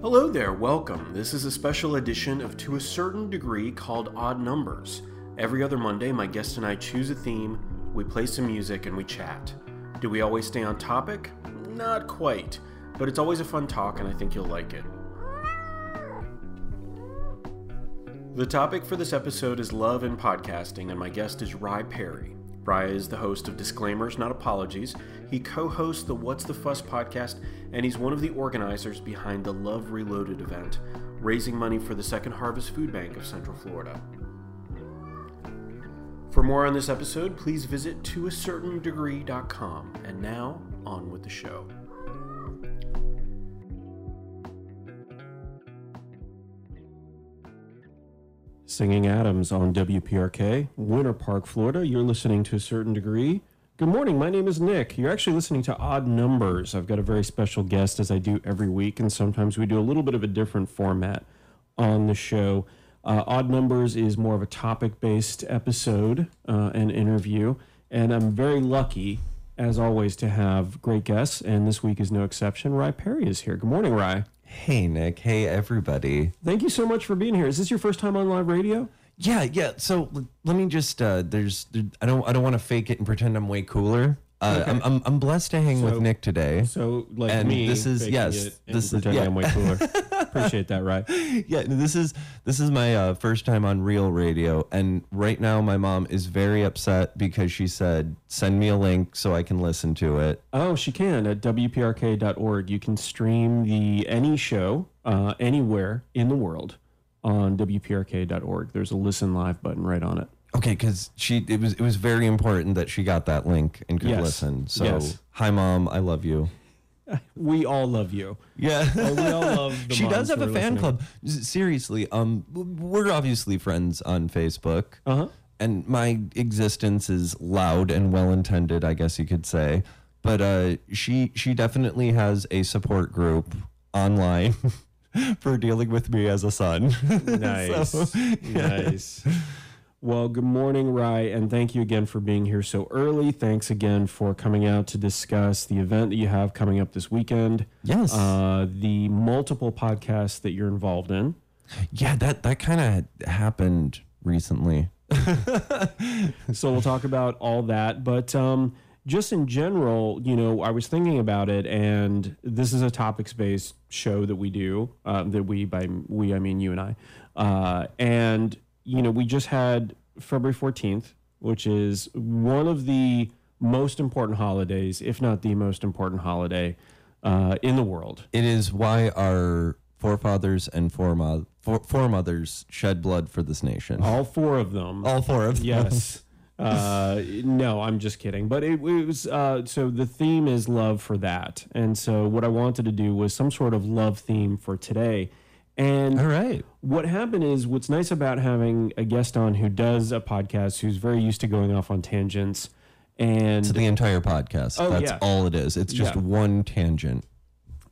Hello there, welcome. This is a special edition of To a Certain Degree called Odd Numbers. Every other Monday, my guest and I choose a theme, we play some music, and we chat. Do we always stay on topic? Not quite, but it's always a fun talk, and I think you'll like it. The topic for this episode is love and podcasting, and my guest is Rye Perry. Rye is the host of Disclaimers, Not Apologies. He co hosts the What's the Fuss podcast, and he's one of the organizers behind the Love Reloaded event, raising money for the Second Harvest Food Bank of Central Florida. For more on this episode, please visit toacertaindegree.com. And now, on with the show. Singing Adams on WPRK, Winter Park, Florida. You're listening to a certain degree. Good morning. My name is Nick. You're actually listening to Odd Numbers. I've got a very special guest, as I do every week, and sometimes we do a little bit of a different format on the show. Uh, Odd Numbers is more of a topic based episode uh, and interview, and I'm very lucky, as always, to have great guests, and this week is no exception. Rye Perry is here. Good morning, Rye. Hey, Nick. Hey, everybody. Thank you so much for being here. Is this your first time on live radio? Yeah, yeah. So let me just. Uh, there's. There, I don't. I don't want to fake it and pretend I'm way cooler. Uh, I'm, I'm. I'm blessed to hang So- with Nick today. So, like And me, this is- yes, this is- yeah. I'm way cooler. Appreciate that, right? yeah, this is. This is my uh, first time on real radio, and right now my mom is very upset because she said, "Send me a link so I can listen to it." Oh, she can at wprk.org. You can stream the any show uh, anywhere in the world on wprk.org. There's a listen live button right on it. Okay, because she. It was. It was very important that she got that link and could Yes. listen. So, Yes. hi, mom. I love you. We all love you. Yeah, Uh, we all love the she does moms have who a are fan listening. club. S- Seriously, um, w- we're obviously friends on Facebook, Uh huh. and my existence is loud and well intended, I guess you could say. But uh, she she definitely has a support group online for dealing with me as a son. Nice. Nice. Well, good morning, Rye, and thank you again for being here so early. Thanks again for coming out to discuss the event that you have coming up this weekend. yes, Uh, the multiple podcasts that you're involved in. yeah, that that kind of happened recently. so we'll talk about all that but um, just in general you know i was thinking about it and this is a topics based show that we do um, that we by we i mean you and i uh, and you know we just had february 14th which is one of the most important holidays if not the most important holiday uh, in the world It is why our forefathers and foremo- fore- foremothers shed blood for this nation. all four of them All four of them. Yes. Uh, no, I'm just kidding. But it, it was uh, so the theme is love for that, and so what I wanted to do was some sort of love theme for today. And All right. what happened is what's nice about having a guest on who does a podcast who's very used to going off on tangents and To the entire podcast. Oh, That's yeah. all it is. It's just Yeah. one tangent.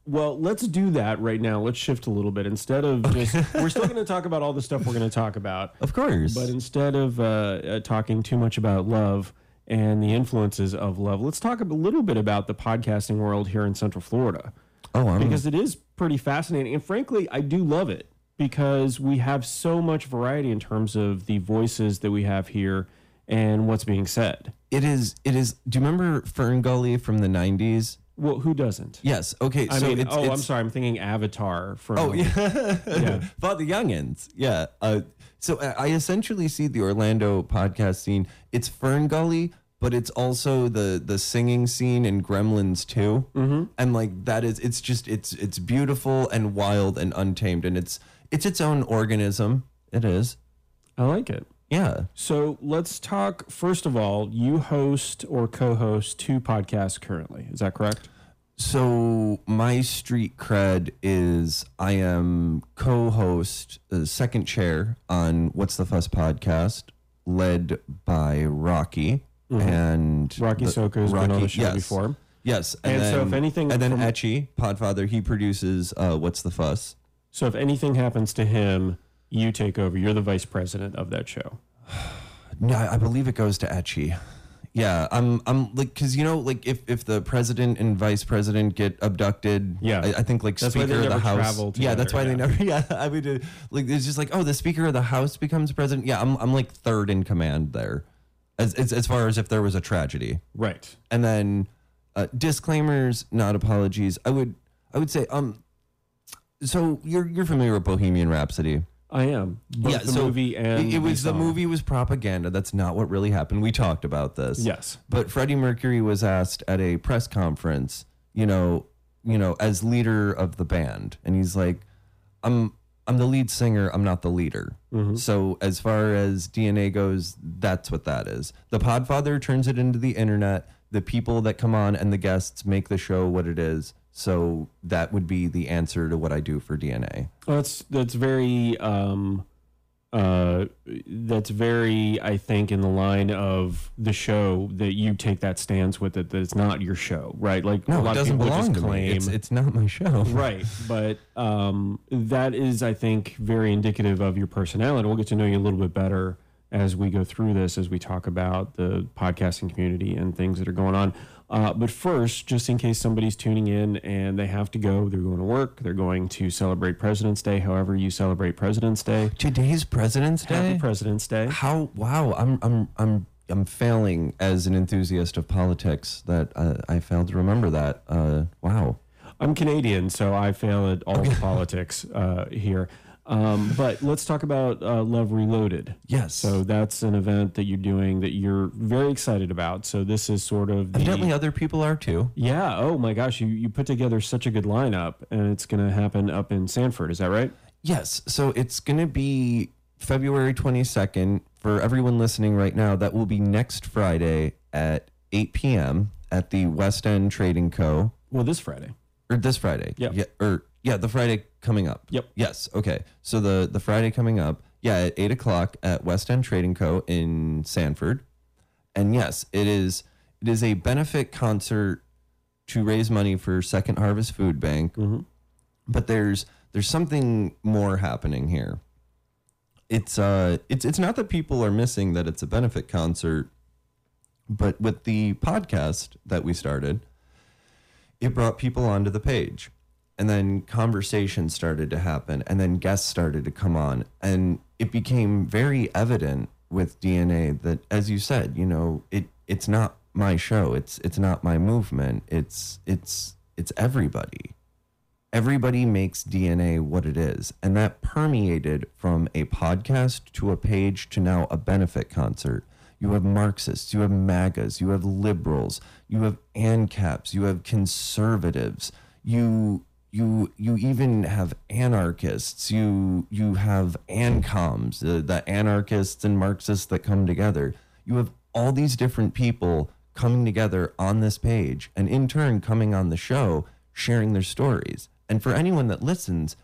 Well, let's do that right now. Let's shift a little bit. Instead of just, we're still going to talk about all the stuff we're going to talk about. Of course. But instead of uh, uh, talking too much about love and the influences of love, let's talk a little bit about the podcasting world here in Central Florida oh, because it is pretty fascinating. And frankly, I do love it because we have so much variety in terms of the voices that we have here and what's being said. it is it is do you remember Fern Gully from the 90s? Well, who doesn't? Yes. Okay. I so mean, it's, oh, I'm sorry. I'm thinking Avatar from. Oh yeah, Yeah. Father Youngins. Yeah. Uh, so I I essentially see the Orlando podcast scene. It's Fern Gully, but it's also the the singing scene in Gremlins too. Mm-hmm. And like that is, it's just it's it's beautiful and wild and untamed, and it's it's its own organism. It is. I like it. Yeah. So let's talk. First of all, you host or co-host two podcasts currently. Is that correct? So my street cred is I am co-host, uh, second chair on What's the Fuss podcast, led by Rocky and Mm-hmm. Rocky the- Soka has been on the show yes. before. Yes, And so if anything and then from- Etchy Podfather, he produces uh, What's the Fuss. So if anything happens to him, you take over. You're the vice president of that show. No, I believe it goes to Etchy. Yeah, I'm. I'm like, cause you know, like if if the president and vice president get abducted, Yeah. I, I think like That's speaker of the house. travel yeah, that's why together, they never. Yeah, I mean, like it's just like, oh, the speaker of the house becomes president. Yeah, I'm I'm like third in command there, as as, as far as if there was a tragedy. Right. And then uh, disclaimers, not apologies. I would I would say um. So you're you're familiar with Bohemian Rhapsody? I am. Both the movie and it, it was the song. movie was propaganda. That's not what really happened. We talked about this. Yes. But Freddie Mercury was asked at a press conference, you know, you know, as leader of the band, and he's like, "I'm I'm the lead singer. I'm not the leader." So as far as DNA goes, that's what that is. The Podfather turns it into the internet. The people that come on and the guests make the show what it is. So that would be the answer to what I do for DNA. Well, that's that's very um, uh, that's very I think in the line of the show that you take that stance with it that it's not your show, right? Like a lot it of doesn't people belong just to claim. me. It's it's not my show. Right, but um, that is, I think, very indicative of your personality. We'll get to know you a little bit better as we go through this, as we talk about the podcasting community and things that are going on. Uh, but first, just in case somebody's tuning in and they have to go, they're going to work, they're going to celebrate President's Day, however you celebrate President's Day. Today's President's Happy Day. President's Day. How? Wow! I'm I'm I'm I'm failing as an enthusiast of politics. That uh, I failed to remember that. Uh, wow. I'm Canadian, so I fail at all the politics uh, here. Um, but let's talk about uh, Love Reloaded. Yes. So that's an event that you're doing that you're very excited about. So this is sort of the Evidently, other people are too. yeah. Oh my gosh, you you put together such a good lineup, and it's going to happen up in Sanford. Is that right? Yes. So it's going to be February 22nd for everyone listening right now. That will be next Friday at 8 p.m. at the West End Trading Co. Well, this Friday. or this Friday. Yep. Yeah. Or yeah, the Friday coming up. Yep. Yes. Okay. So the the Friday coming up. Yeah, at eight o'clock at West End Trading Co. in Sanford, and yes, it is it is a benefit concert to raise money for Second Harvest Food Bank. But there's there's something more happening here. It's uh it's it's not that people are missing that it's a benefit concert, but with the podcast that we started, it brought people onto the page and then conversations started to happen and then guests started to come on and it became very evident with DNA that as you said you know it it's not my show. It's it's not my movement. It's it's it's everybody. Everybody makes DNA what it is and that permeated from a podcast to a page to now a benefit concert. You have Marxists, you have MAGAs, you have liberals, you have ANCAPs, you have conservatives, you you you even have anarchists, you you have ANCOMs, the, the anarchists and Marxists that come together. You have all these different people coming together on this page and in turn coming on the show sharing their stories. And for anyone that listens,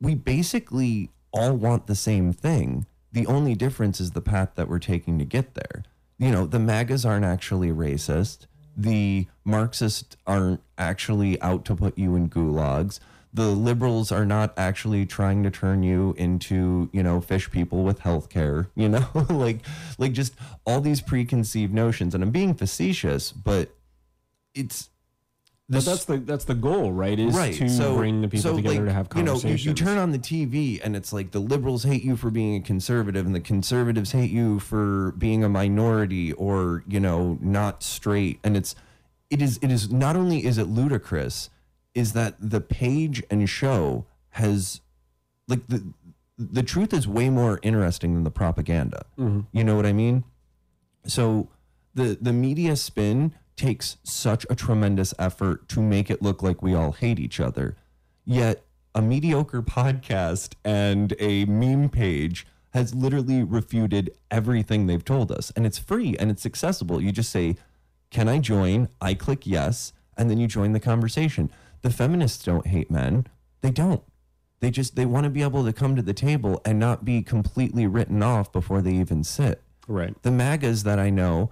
we basically all want the same thing. The only difference is the path that we're taking to get there. You know, the MAGAs aren't actually racist. The Marxists aren't actually out to put you in gulags. The liberals are not actually trying to turn you into, you know, fish people with health care, you know, like like just all these preconceived notions. And I'm being facetious, but it's But that's the that's the goal, right? Is right. to so, bring the people so, together like, to have conversations. you know, you, you turn on the TV and it's like the liberals hate you for being a conservative, and the conservatives hate you for being a minority or you know not straight. And it's it is it is not only is it ludicrous, is that the page and show has like the the truth is way more interesting than the propaganda. Mm-hmm. You know what I mean? So the the media spin takes such a tremendous effort to make it look like we all hate each other. Yet a mediocre podcast and a meme page has literally refuted everything they've told us and it's free and it's accessible. You just say, "Can I join?" I click yes and then you join the conversation. The feminists don't hate men. They don't. They just they want to be able to come to the table and not be completely written off before they even sit right. the MAGAs that I know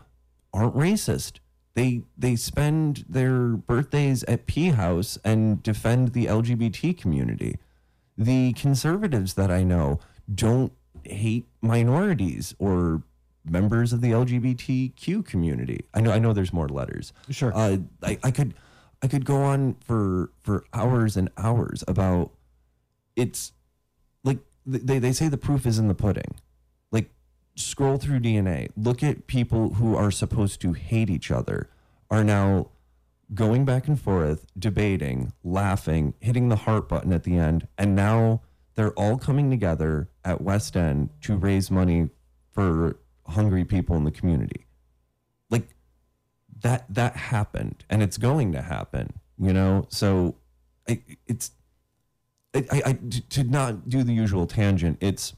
aren't racist. They they spend their birthdays at P House and defend the LGBT community. The conservatives that I know don't hate minorities or members of the LGBTQ community. I know I know there's more letters. Sure. Uh, I, I could I could go on for for hours and hours about it's like they, they say the proof is in the pudding. Scroll through DNA, look at people who are supposed to hate each other are now going back and forth, debating, laughing, hitting the heart button at the end, and now they're all coming together at West End to raise money for hungry people in the community. Like that that happened and it's going to happen, you know? So I, it's I, I to not do the usual tangent, it's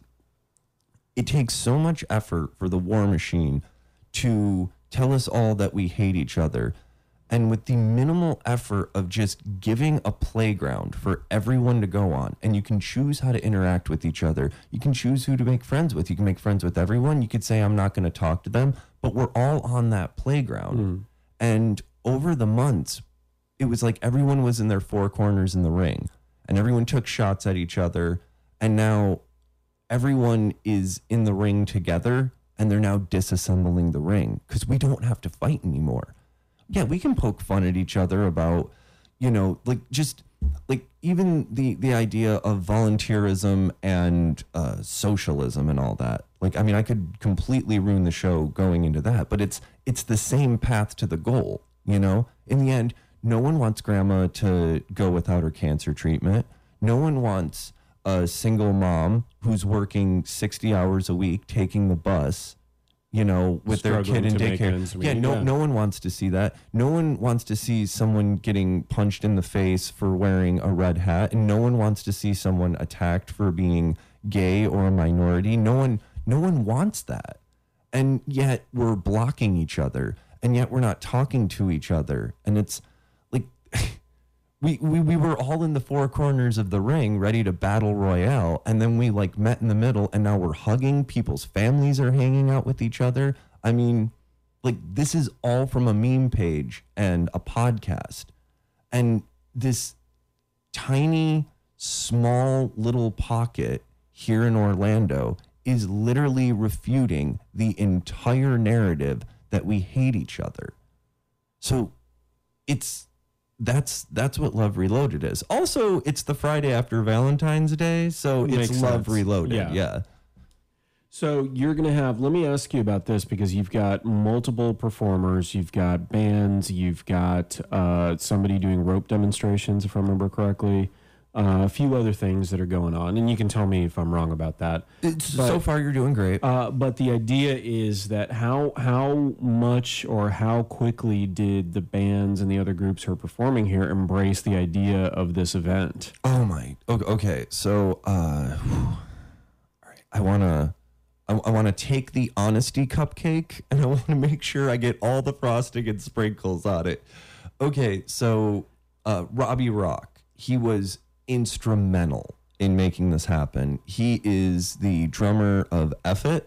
it takes so much effort for the war machine to tell us all that we hate each other. And with the minimal effort of just giving a playground for everyone to go on, and you can choose how to interact with each other. You can choose who to make friends with. You can make friends with everyone. You could say, I'm not going to talk to them, but we're all on that playground. Mm. And over the months, it was like everyone was in their four corners in the ring, and everyone took shots at each other. And now everyone is in the ring together and they're now disassembling the ring because we don't have to fight anymore. Yeah, we can poke fun at each other about, you know, like just like even the the idea of volunteerism and uh, socialism and all that. Like, I mean, I could completely ruin the show going into that, but it's it's the same path to the goal. You know, in the end, no one wants grandma to go without her cancer treatment. No one wants a single mom who's working 60 hours a week taking the bus you know with their kid in daycare. yeah no yeah. no one wants to see that. No one wants to see someone getting punched in the face for wearing a red hat and no one wants to see someone attacked for being gay or a minority. No one no one wants that. And yet we're blocking each other and yet we're not talking to each other. And it's we, we we were all in the four corners of the ring ready to battle royale. And then we like met in the middle and now we're hugging. People's families are hanging out with each other. I mean like this is all from a meme page and a podcast. And this tiny small little pocket here in orlando is literally refuting the entire narrative that we hate each other. So it's that's that's what Love Reloaded is. Also, it's the Friday after Valentine's Day, so it's Makes Love sense. Reloaded. Yeah. Yeah. So you're going to have, let me ask you about this because you've got multiple performers, you've got bands, you've got uh, somebody doing rope demonstrations, if I remember correctly, uh, a few other things that are going on. And you can tell me if I'm wrong about that. It's, so far, you're doing great. Uh, but the idea is that how how much or how quickly did the bands and the other groups who are performing here embrace the idea of this event? oh my. Okay. okay so, uh, all right. I wanna. I, I want to take the honesty cupcake and I want to make sure I get all the frosting and sprinkles on it. Okay, so uh, Robbie Rock, he was instrumental in making this happen. He is the drummer of Effet,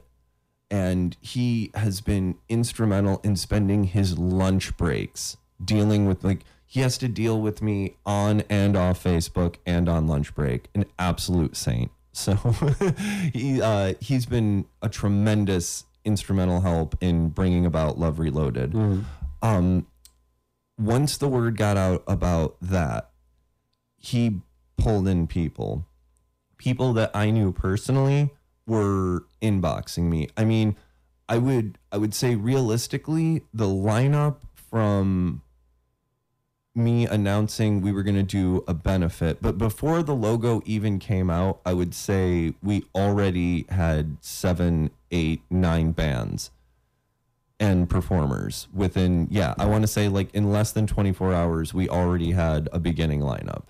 and he has been instrumental in spending his lunch breaks dealing with like he has to deal with me on and off Facebook and on lunch break. An absolute saint. So he uh, he's been a tremendous instrumental help in bringing about Love Reloaded. Um, once the word got out about that, he pulled in people, people that I knew personally were inboxing me. I mean, I would I would say realistically, the lineup from me announcing we were going to do a benefit, but before the logo even came out, I would say we already had seven, eight, nine bands and performers within, yeah, I want to say like in less than 24 hours, we already had a beginning lineup.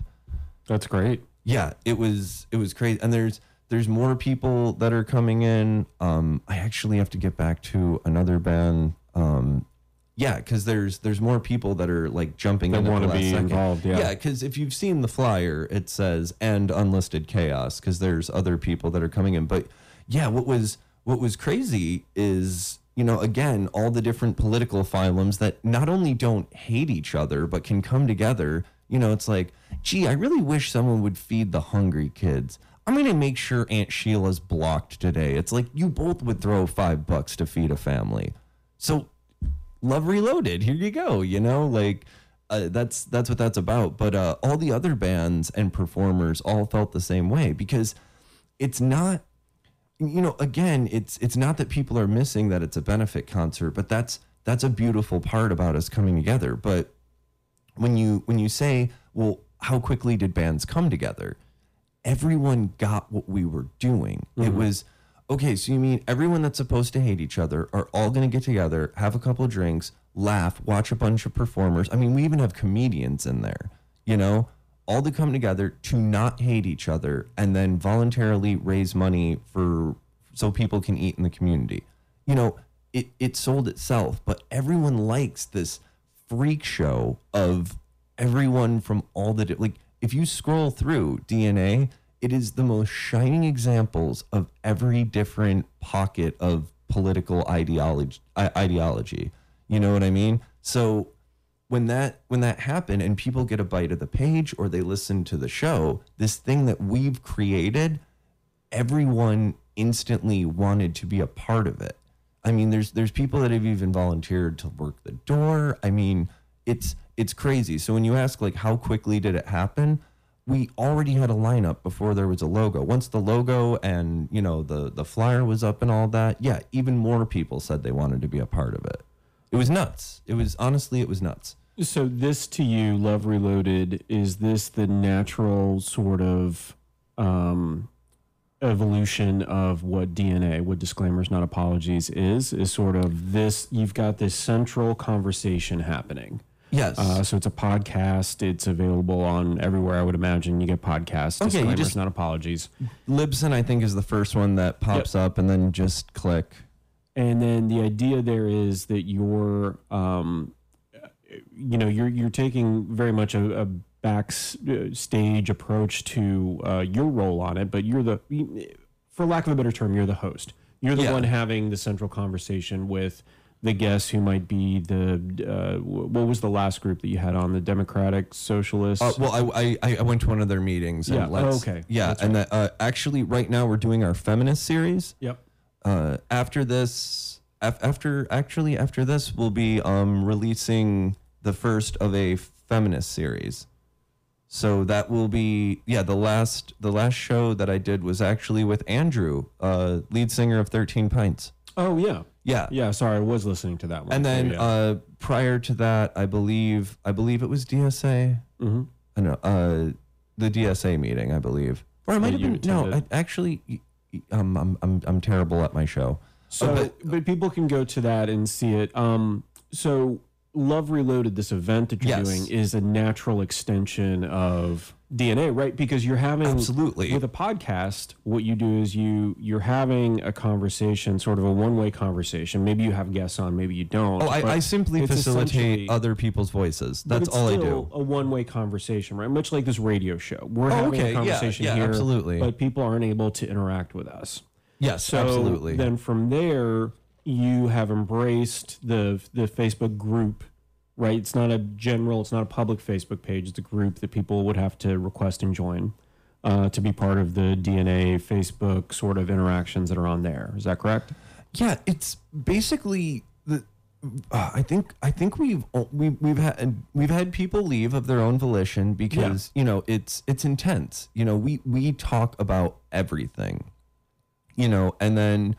That's great. Yeah, it was, it was crazy. And there's, there's more people that are coming in. Um, I actually have to get back to another band. Um, yeah, because there's there's more people that are like jumping That in wanna be second. involved, yeah. yeah. Because if you've seen the flyer, it says "and unlisted chaos" because there's other people that are coming in. But yeah, what was what was crazy is you know again all the different political phylums that not only don't hate each other but can come together. You know, it's like, gee, I really wish someone would feed the hungry kids. I'm gonna make sure Aunt Sheila's blocked today. It's like you both would throw five bucks to feed a family. So Love Reloaded, here you go. You know, like uh, that's that's what that's about. But uh, all the other bands and performers all felt the same way because it's not you know again it's it's not that people are missing that it's a benefit concert but that's that's a beautiful part about us coming together but when you when you say well how quickly did bands come together? Everyone got what we were doing. It mm-hmm. was okay so you mean everyone that's supposed to hate each other are all going to get together have a couple of drinks laugh watch a bunch of performers. I mean we even have comedians in there you know? All to come together to not hate each other and then voluntarily raise money for so people can eat in the community. You know it, it sold itself but everyone likes this freak show of everyone from all the like if you scroll through DNA, it is the most shining examples of every different pocket of political ideology ideology. You know what I mean? So when that when that happened and people get a bite of the page or they listen to the show, this thing that we've created, everyone instantly wanted to be a part of it. I mean, there's there's people that have even volunteered to work the door. I mean, it's it's crazy. So when you ask like how quickly did it happen, we already had a lineup before there was a logo. Once the logo and you know the the flyer was up and all that, yeah, even more people said they wanted to be a part of it. It was nuts. It was honestly, it was nuts. So this to you, Love Reloaded, is this the natural sort of um, evolution of what DNA, what disclaimers not apologies is? Is sort of this. You've got this central conversation happening. Yes. Uh, so it's a podcast. It's available on everywhere. I would imagine you get podcasts. Okay, you Disclaimers, just- not apologies. Libsyn, I think, is the first one that pops up, and then just click. and then the idea there is that you're um, you know you're you're taking very much a, a backstage approach to uh, your role on it but you're the for lack of a better term you're the host you're the Yeah. one having the central conversation with the guests who might be the uh, what was the last group that you had on the democratic socialists Uh, well, I, I I went to one of their meetings. And Yeah. let's- Oh, okay. Yeah, That's and that, uh, actually, right now we're doing our feminist series. yep uh, after this af- after actually after this we'll be um, releasing the first of a feminist series so that will be yeah the last the last show that i did was actually with andrew uh, lead singer of 13 pints. Oh yeah. Yeah. Yeah sorry i was listening to that one. And then yeah. uh, prior to that i believe i believe it was dsa Mhm. I know uh, the dsa meeting i believe. Or it might have been no I, actually um, I'm, I'm i'm terrible at my show. So, Uh, but, but- people can go to that and see it. Um, so, Love Reloaded, this event that you're Yes. doing, is a natural extension of DNA, right? Because you're having Absolutely. with a podcast. What you do is you you're having a conversation, sort of a one way conversation. Maybe you have guests on, maybe you don't. Oh, I, I simply facilitate other people's voices. That's all I do. A one way conversation, right? Much like this radio show. We're Oh, having okay. a Yeah, conversation yeah, here, absolutely. but people aren't able to interact with us. Yes, So absolutely. then from there, you have embraced the the Facebook group, right? It's not a general, it's not a public Facebook page. It's a group that people would have to request and join uh, to be part of the DNA Facebook sort of interactions that are on there. Is that correct? yeah, it's basically the. Uh, I think I think we've we've we've had we've had people leave of their own volition because you know it's it's intense. You know we we talk about everything, you know, and then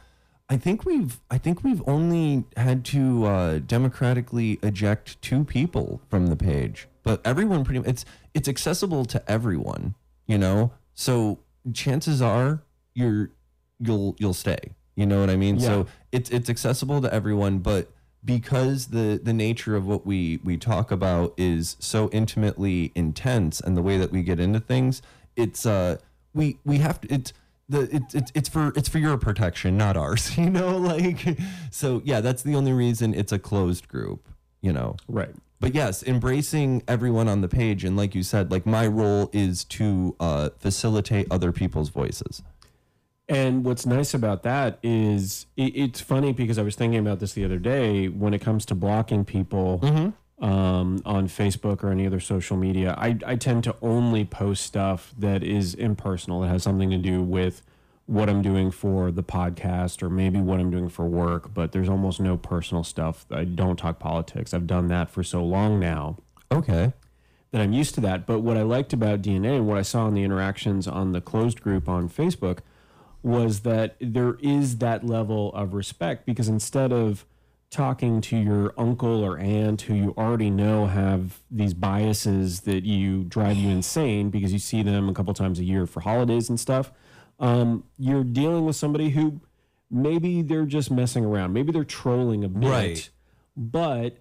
I think we've I think we've only had to uh, democratically eject two people from the page, but everyone pretty it's it's accessible to everyone, you know. So chances are you're you'll you'll stay. You know what I mean? Yeah. So it's it's accessible to everyone, but because the the nature of what we we talk about is so intimately intense and the way that we get into things, it's uh we we have to it's the it's it's it's for it's for your protection, not ours. You know, like so yeah, that's the only reason it's a closed group. You know, Right. but yes, embracing everyone on the page, and like you said, like my role is to uh, facilitate other people's voices. And what's nice about that is it, it's funny because I was thinking about this the other day when it comes to blocking people. Um, on Facebook or any other social media, I, I tend to only post stuff that is impersonal, that has something to do with what I'm doing for the podcast or maybe what I'm doing for work, but there's almost no personal stuff. I don't talk politics. I've done that for so long now Okay. that I'm used to that. But what I liked about DNA and what I saw in the interactions on the closed group on Facebook was that there is that level of respect because instead of talking to your uncle or aunt who you already know have these biases that you drive you insane because you see them a couple times a year for holidays and stuff, um, you're dealing with somebody who maybe they're just messing around, maybe they're trolling a bit, Right. but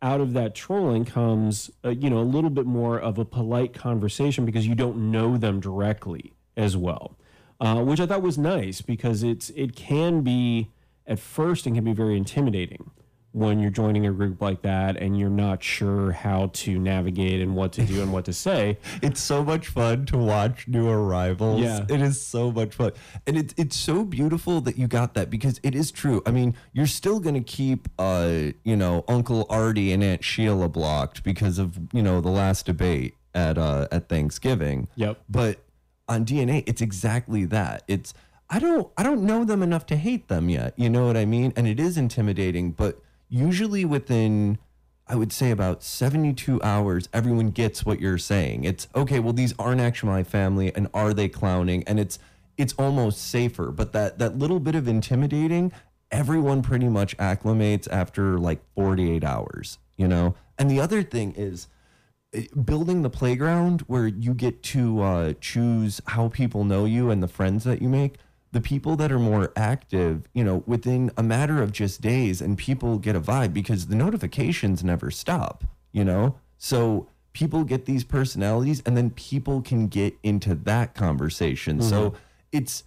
out of that trolling comes uh, you know a little bit more of a polite conversation because you don't know them directly as well uh, which i thought was nice because it's it can be at first it can be very intimidating when you're joining a group like that and you're not sure how to navigate and what to do and what to say It's so much fun to watch new arrivals. Yeah. It is so much fun. And it's it's so beautiful that you got that because it is true. I mean, you're still gonna keep uh, you know, Uncle Artie and Aunt Sheila blocked because of, you know, the last debate at uh at Thanksgiving. Yep. But on DNA, it's exactly that. It's I don't I don't know them enough to hate them yet. You know what I mean? And it is intimidating, but usually within I would say about 72 hours, everyone gets what you're saying. It's okay, well, these aren't actually my family, and are they clowning? And it's it's almost safer. But that that little bit of intimidating, everyone pretty much acclimates after like 48 hours, you know? And the other thing is eh, building the playground where you get to uh, choose how people know you and the friends that you make the people that are more active you know within a matter of just days and people get a vibe because the notifications never stop you know? So people get these personalities and then people can get into that conversation. So mm-hmm. it's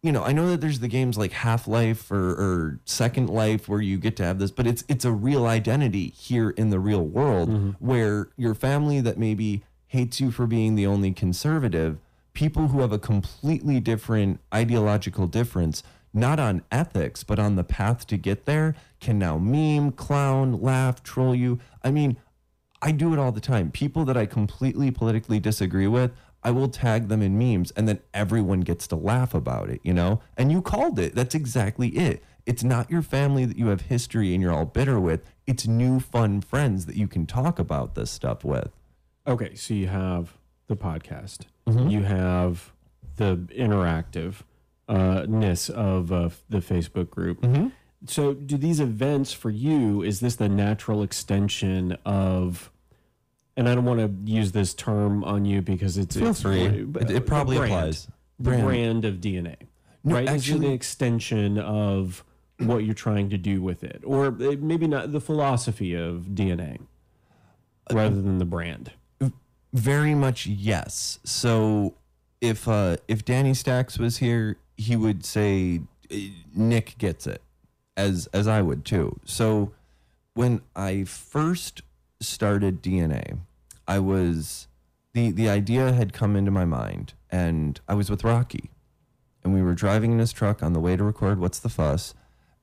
you know, I know that there's the games like Half Life or, or Second Life where you get to have this, but it's it's a real identity here in the real world mm-hmm. where your family that maybe hates you for being the only conservative, people who have a completely different ideological difference, not on ethics, but on the path to get there, can now meme, clown, laugh, troll you. I mean, I do it all the time. People that I completely politically disagree with, I will tag them in memes and then everyone gets to laugh about it, you know? And you called it. That's exactly it. It's not your family that you have history and you're all bitter with. It's new fun friends that you can talk about this stuff with. Okay, so you have the podcast, you have the interactive uh, ness of uh, the Facebook group. So, do these events for you is this the natural extension of? And I don't want to use this term on you because it's Feel it's, free. but It- it the probably brand, applies. The Brand. brand of DNA, No, right? is it actually- the extension of what you're trying to do with it, or uh, maybe not the philosophy of DNA, rather than the brand. Very much yes. So if uh if Danny Stacks was here, he would say Nick gets it as as I would too. So when I first started DNA, I was the the idea had come into my mind and I was with Rocky and we were driving in his truck on the way to record what's the fuss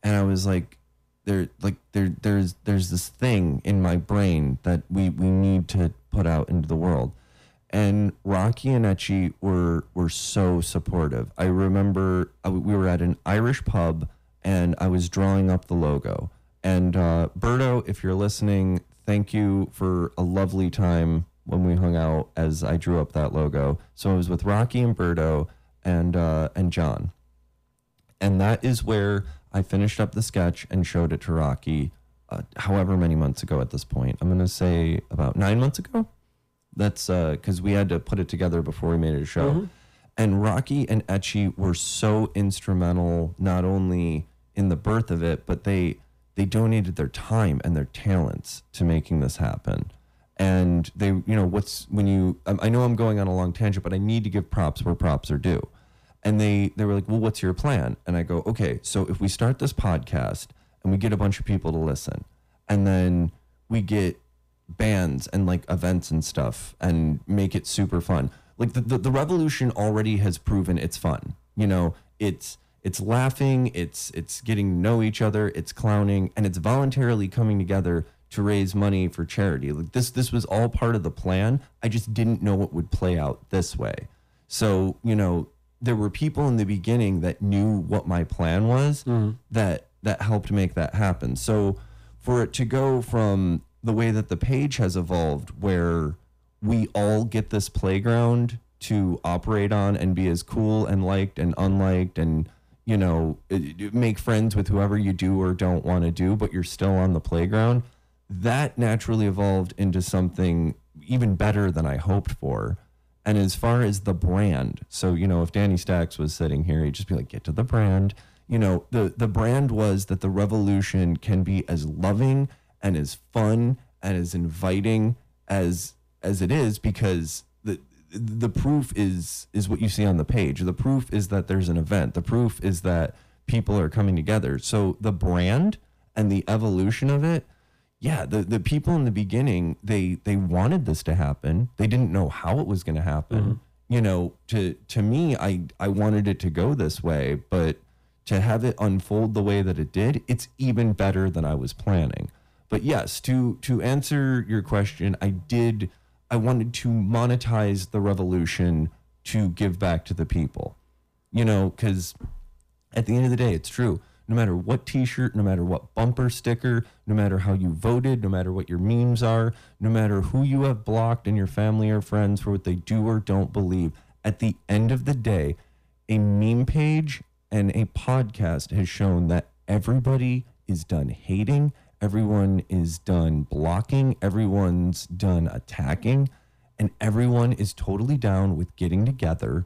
and I was like there like there there's there's this thing in my brain that we we need to put out into the world and Rocky and Etchy were were so supportive. I remember uh, we were at an Irish pub and I was drawing up the logo. And uh, Berto, if you're listening, thank you for a lovely time when we hung out as I drew up that logo. So I was with Rocky and Berto and uh, and John, and that is where I finished up the sketch and showed it to Rocky. Uh, however many months ago at this point, I'm gonna say about nine months ago. That's uh, because we had to put it together before we made it a show. Mm-hmm. And Rocky and Etchy were so instrumental, not only in the birth of it, but they they donated their time and their talents to making this happen. And they, you know, what's when you? I I know I'm going on a long tangent, but I need to give props where props are due. And they they were like, "Well, what's your plan?" And I go, "Okay, so if we start this podcast and we get a bunch of people to listen, and then we get bands and like events and stuff and make it super fun. Like the, the, the revolution already has proven it's fun. You know, it's it's laughing, it's it's getting to know each other, it's clowning, and it's voluntarily coming together to raise money for charity. Like this this was all part of the plan. I just didn't know it would play out this way. So, you know, there were people in the beginning that knew what my plan was mm-hmm. that that helped make that happen. So for it to go from the way that the page has evolved where we all get this playground to operate on and be as cool and liked and unliked and you know make friends with whoever you do or don't want to do but you're still on the playground that naturally evolved into something even better than i hoped for and as far as the brand so you know if danny stacks was sitting here he'd just be like get to the brand you know the the brand was that the revolution can be as loving and as fun and as inviting as as it is because the the proof is is what you see on the page. The proof is that there's an event. The proof is that people are coming together. So the brand and the evolution of it, yeah, the the people in the beginning, they they wanted this to happen. They didn't know how it was going to happen. Mm-hmm. You know, to to me, I I wanted it to go this way, but to have it unfold the way that it did, it's even better than I was planning. But yes, to to answer your question, I did I wanted to monetize the revolution to give back to the people. You know, cuz at the end of the day, it's true. No matter what t-shirt, no matter what bumper sticker, no matter how you voted, no matter what your memes are, no matter who you have blocked in your family or friends for what they do or don't believe, at the end of the day, a meme page and a podcast has shown that everybody is done hating, everyone is done blocking, everyone's done attacking, and everyone is totally down with getting together,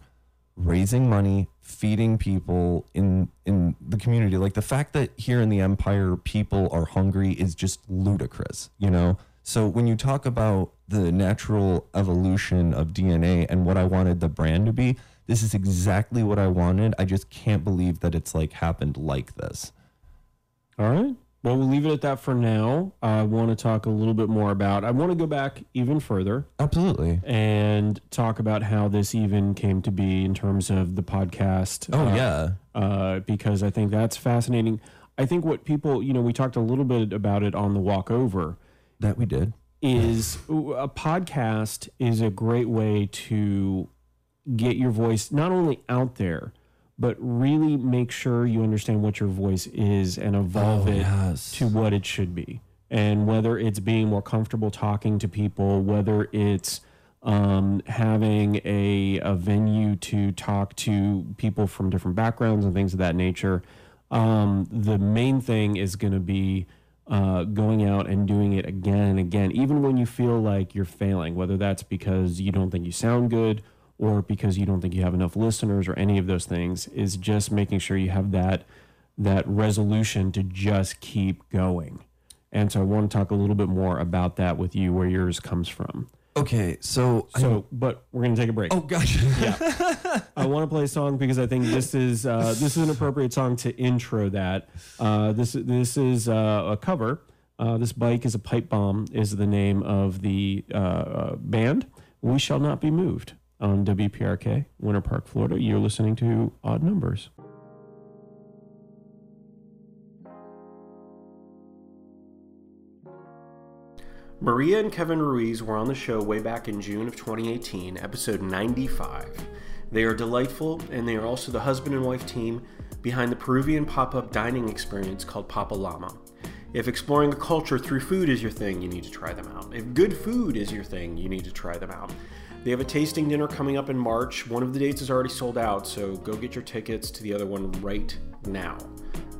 raising money, feeding people in in the community. Like the fact that here in the empire people are hungry is just ludicrous, you know? So when you talk about the natural evolution of DNA and what I wanted the brand to be, this is exactly what I wanted. I just can't believe that it's like happened like this. All right. Well, we'll leave it at that for now. I want to talk a little bit more about. I want to go back even further Absolutely. and talk about how this even came to be in terms of the podcast. Oh uh, yeah. uh, because I think that's fascinating. I think what people, you know, we talked a little bit about it on the walk over. That we did. Is a podcast is a great way to get your voice not only out there, but really make sure you understand what your voice is and evolve Oh, it yes. to what it should be. And whether it's being more comfortable talking to people, whether it's um, having a, a venue to talk to people from different backgrounds and things of that nature, um, the main thing is going to be uh, going out and doing it again and again, even when you feel like you're failing, whether that's because you don't think you sound good or because you don't think you have enough listeners or any of those things, is just making sure you have that that resolution to just keep going. And so I want to talk a little bit more about that with you, where yours comes from. Okay, so, I- So, but we're gonna take a break. oh gosh. Yeah, I want to play a song because I think this is uh, this is an appropriate song to intro that. Uh, this this is uh, a cover. Uh, this bike is a pipe bomb is the name of the uh, uh, band. We shall not be moved on WPRK, Winter Park, Florida. You're listening to Odd Numbers. Maria and Kevin Ruiz were on the show way back in June of 2018, episode 95. They are delightful, and they are also the husband and wife team behind the Peruvian pop up dining experience called Papa Llama. If exploring a culture through food is your thing, you need to try them out. If good food is your thing, you need to try them out. They have a tasting dinner coming up in March. One of the dates is already sold out, so go get your tickets to the other one right now.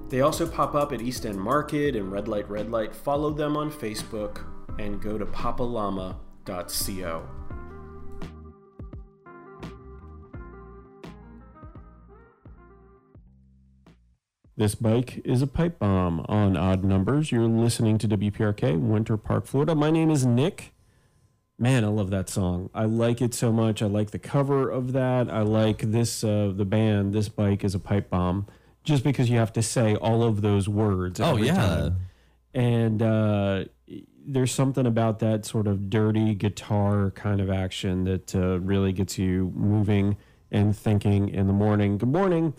They also pop up at East End Market and Red Light Red Light. Follow them on Facebook and go to papalama.co. This bike is a pipe bomb on odd numbers. You're listening to WPRK, Winter Park, Florida. My name is Nick. Man, I love that song. I like it so much. I like the cover of that. I like this, uh, the band, This Bike is a Pipe Bomb, just because you have to say all of those words. Oh, yeah. time. And uh, there's something about that sort of dirty guitar kind of action that uh, really gets you moving and thinking in the morning. Good morning.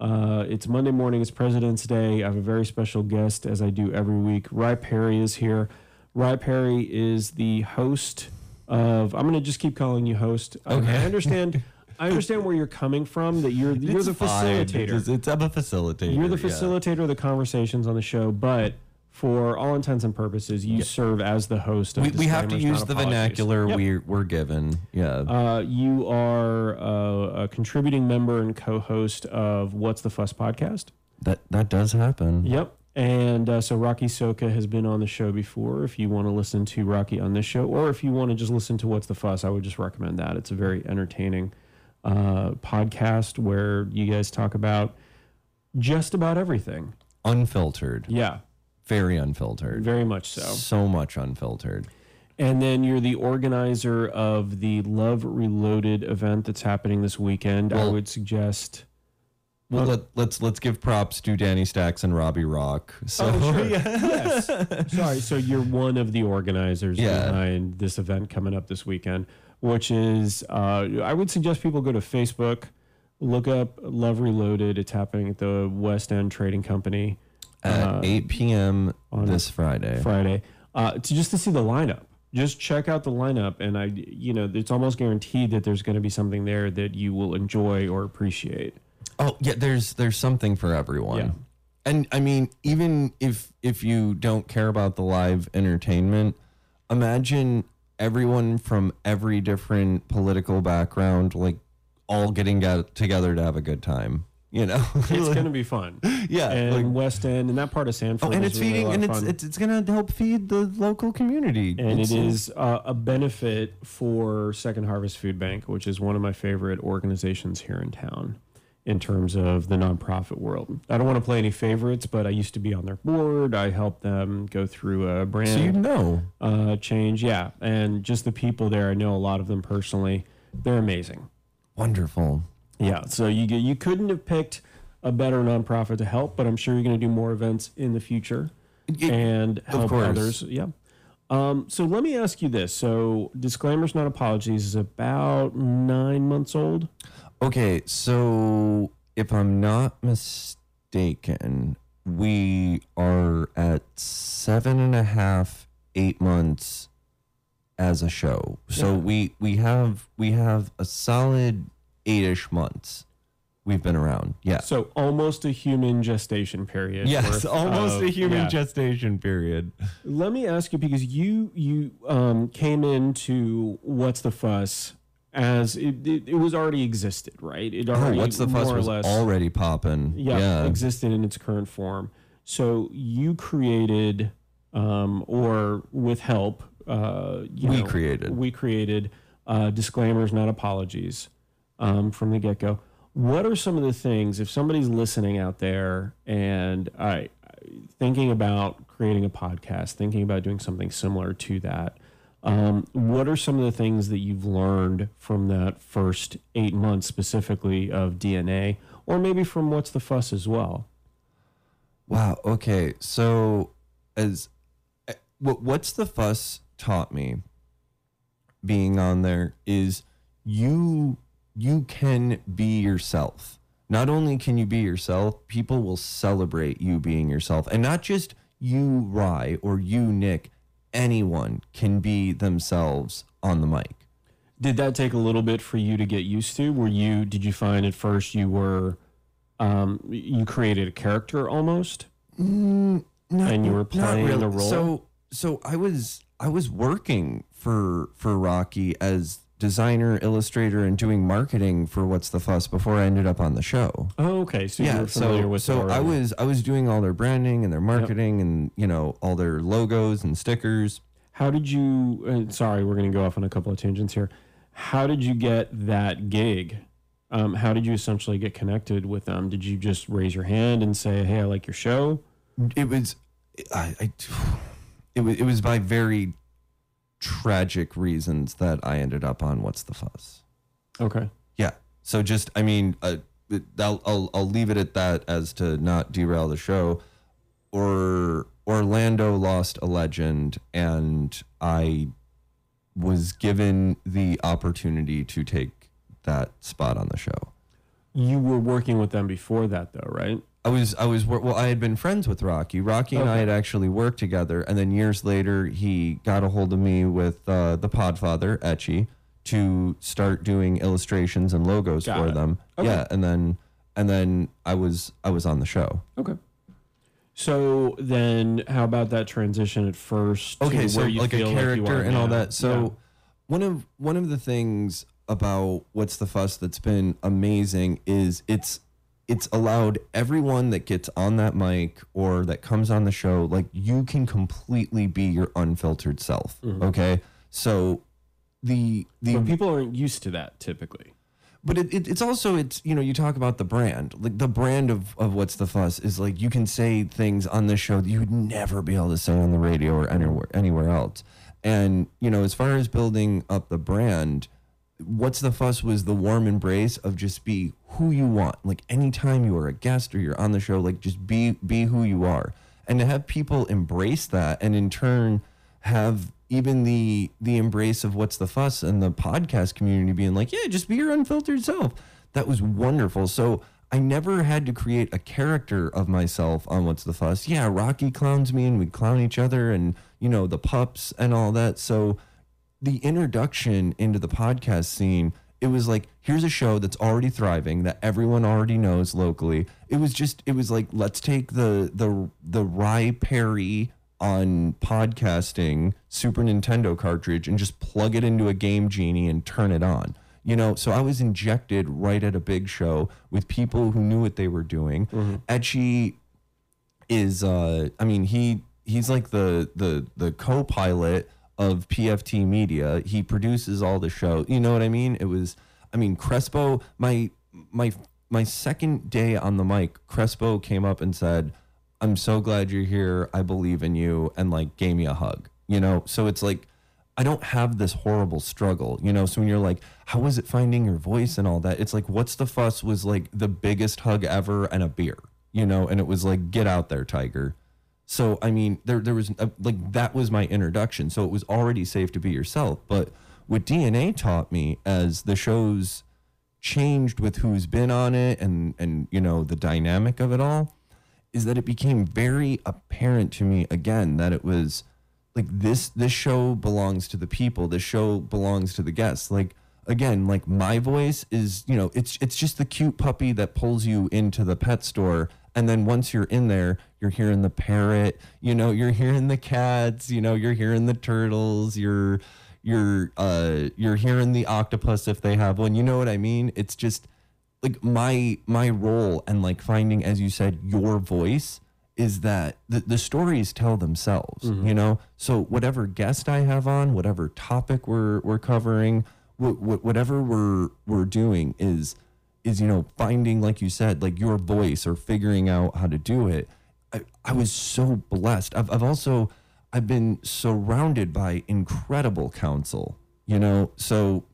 Uh, it's Monday morning. It's President's Day. I have a very special guest, as I do every week. Rye Perry is here. Rye Perry is the host of. I'm going to just keep calling you host. Okay. I understand. I understand where you're coming from. That you're you're It's the fine. facilitator. It's, it's I'm a facilitator. You're the yeah. facilitator of the conversations on the show, but for all intents and purposes, you serve as the host. Of We, we have to use the Apologies. vernacular Yep. we're we're given. Yeah. Uh, you are uh, a contributing member and co-host of What's the Fuss podcast. that that does happen. Yep. And uh, so Rocky Soka has been on the show before. If you want to listen to Rocky on this show, or if you want to just listen to What's the Fuss, I would just recommend that. It's a very entertaining uh, podcast where you guys talk about just about everything. Unfiltered. Yeah, Very unfiltered. very much so. So much unfiltered. And then you're the organizer of the Love Reloaded event that's happening this weekend. I would suggest. Well, let, let's let's give props to Danny Stacks and Robbie Rock. So Oh, sure. yes. Sorry. So you're one of the organizers Yeah. behind this event coming up this weekend, which is, uh, I would suggest people go to Facebook, look up Love Reloaded. It's happening at the West End Trading Company at Uh, 8 p.m. on this Friday. Friday, uh, to just to see the lineup. Just check out the lineup, and I, you know, it's almost guaranteed that there's going to be something there that you will enjoy or appreciate. Oh yeah, there's there's something for everyone. Yeah. And I mean, even if if you don't care about the live entertainment, imagine everyone from every different political background, like all getting get together to have a good time. You know, It's going to be fun. yeah, And like- West End and that part of Sanford. oh, and it's really feeding, and it's it's it's gonna help feed the local community. and It's- it is uh, a benefit for Second Harvest Food Bank, which is one of my favorite organizations here in town in terms of the nonprofit world. I don't want to play any favorites, but I used to be on their board. I helped them go through a brand So you know, uh, change, yeah, and just the people there. I know a lot of them personally. They're amazing. wonderful. Yeah, so you you couldn't have picked a better nonprofit to help, but I'm sure you're going to do more events in the future Y- and help others. Yeah. Um, so let me ask you this. So disclaimers, not apologies, is about nine months old. Okay, so if I'm not mistaken, we are at seven and a half, eight months as a show. So Yeah. we we have we have a solid eight-ish months we've been around. Yeah. So almost a human gestation period. Yes, almost of- a human yeah. gestation period. Let me ask you because you you um, came into what's the fuss as it, it, it was already existed, right? It Oh, already what's the fuss more or was less already popping. yeah, Yeah. existed in its current form. So you created, um, or with help, uh, you We know, created. we created uh, disclaimers, not apologies, um, from the get go. What are some of the things if somebody's listening out there and I thinking about creating a podcast, thinking about doing something similar to that? Um, what are some of the things that you've learned from that first eight months specifically of DNA, or maybe from What's the Fuss as well? Wow. Okay. So, as eh, what what's the fuss taught me being on there is you you can be yourself. Not only can you be yourself, people will celebrate you being yourself, and not just you, Rye, or you, Nick. Anyone can be themselves on the mic. Did that take a little bit for you to get used to? Were you did you find at first you were um, you created a character almost? Not, And you were playing really. a role? So so I was I was working for for Rocky as designer, illustrator, and doing marketing for What's the Fuss before I ended up on the show. Oh, okay. So you Yeah, familiar so so I was I was doing all their branding and their marketing and you know all their logos and stickers. How did you? Uh, sorry, we're going to go off on a couple of tangents here. How did you get that gig? Um, how did you essentially get connected with them? Did you just raise your hand and say, "Hey, I like your show"? It was I, I it was it was by very tragic reasons that I ended up on What's the Fuss. Okay. Yeah. So just, I mean, uh, I'll, I'll I'll leave it at that as to not derail the show. Or Orlando lost a legend, and I was given the opportunity to take that spot on the show. You were working with them before that, though, right? I was I was well I had been friends with Rocky. Rocky and I had actually worked together, and then years later he got a hold of me with uh, the Podfather Etchy to start doing illustrations and logos Got for it. them. Okay. Yeah, and then and then I was I was on the show. Okay. So then, how about that transition at first? to okay so where you like a feel character you are and all now? that so one of one of the things about what's the fuss that's been amazing is it's it's allowed everyone that gets on that mic or that comes on the show like you can completely be your unfiltered self okay so the the Mm-hmm. but people aren't used to that typically. but it, it, it's also it's you know you talk about the brand like the brand of, of what's the fuss is like you can say things on this show that you would never be able to say on the radio or anywhere anywhere else and you know as far as building up the brand what's the fuss was the warm embrace of just be who you want. Like anytime you are a guest or you're on the show like just be be who you are. And to have people embrace that and in turn have even the the embrace of what's the fuss and the podcast community being like yeah just be your unfiltered self. That was wonderful. So i never had to create a character of myself on what's the fuss. Yeah rocky clowns me and we clown each other and you know the pups and all that. So the introduction into the podcast scene it was like here's a show that's already thriving that everyone already knows locally. It was just it was like let's take the the the rye perry on podcasting super nintendo cartridge and just plug it into a game genie and turn it on. You know so i was injected right at a big show with people who knew what they were doing. Etchy is uh I mean he he's like the the the co-pilot of PFT Media. He produces all the show. You know what I mean? It was I mean Crespo my my my second day on the mic, Crespo came up and said, "I'm so glad you're here. I believe in you," and like gave me a hug. You know, so it's like I don't have this horrible struggle, you know. So when you're like, how was it finding your voice and all that? It's like, what's the fuss was like the biggest hug ever and a beer, you know. And it was like, get out there, tiger. So I mean, there there was a, like that was my introduction. So it was already safe to be yourself. But what DNA taught me as the shows changed with who's been on it and and you know the dynamic of it all is that it became very apparent to me again that it was like this this show belongs to the people this show belongs to the guests like again like my voice is you know it's it's just the cute puppy that pulls you into the pet store and then once you're in there you're hearing the parrot you know you're hearing the cats you know you're hearing the turtles you're you're uh you're hearing the octopus if they have one. You know what i mean? It's just like my my role and like finding as you said your voice is that the, the stories tell themselves you know? So whatever guest i have on whatever topic we're we're covering wh- wh- whatever we're we're doing is is you know finding like you said like your voice or figuring out how to do it i, I was so blessed I've, I've also i've been surrounded by incredible counsel you know so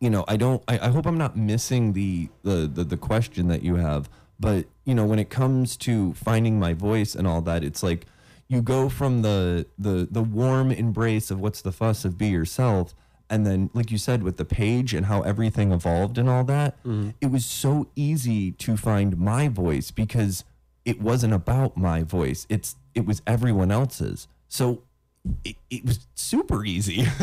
you know, I don't. I, I hope I'm not missing the, the the the question that you have. But you know, when it comes to finding my voice and all that, it's like you go from the the the warm embrace of what's the fuss of be yourself, and then like you said with the page and how everything evolved and all that, it was so easy to find my voice because it wasn't about my voice. It's it was everyone else's. So it, it was super easy.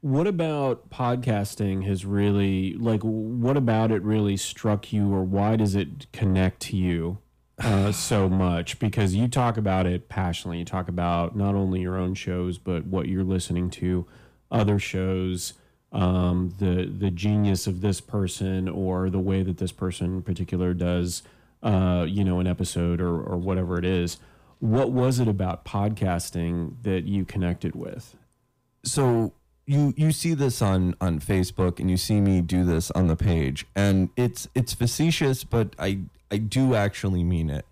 What about podcasting has really like what about it really struck you or why does it connect to you uh, so much? Because you talk about it passionately. You talk about not only your own shows but what you're listening to, other shows, um, the the genius of this person or the way that this person in particular does, uh, you know, an episode or or whatever it is. What was it about podcasting that you connected with? so you you see this on on Facebook and you see me do this on the page and it's it's facetious but I I do actually mean it.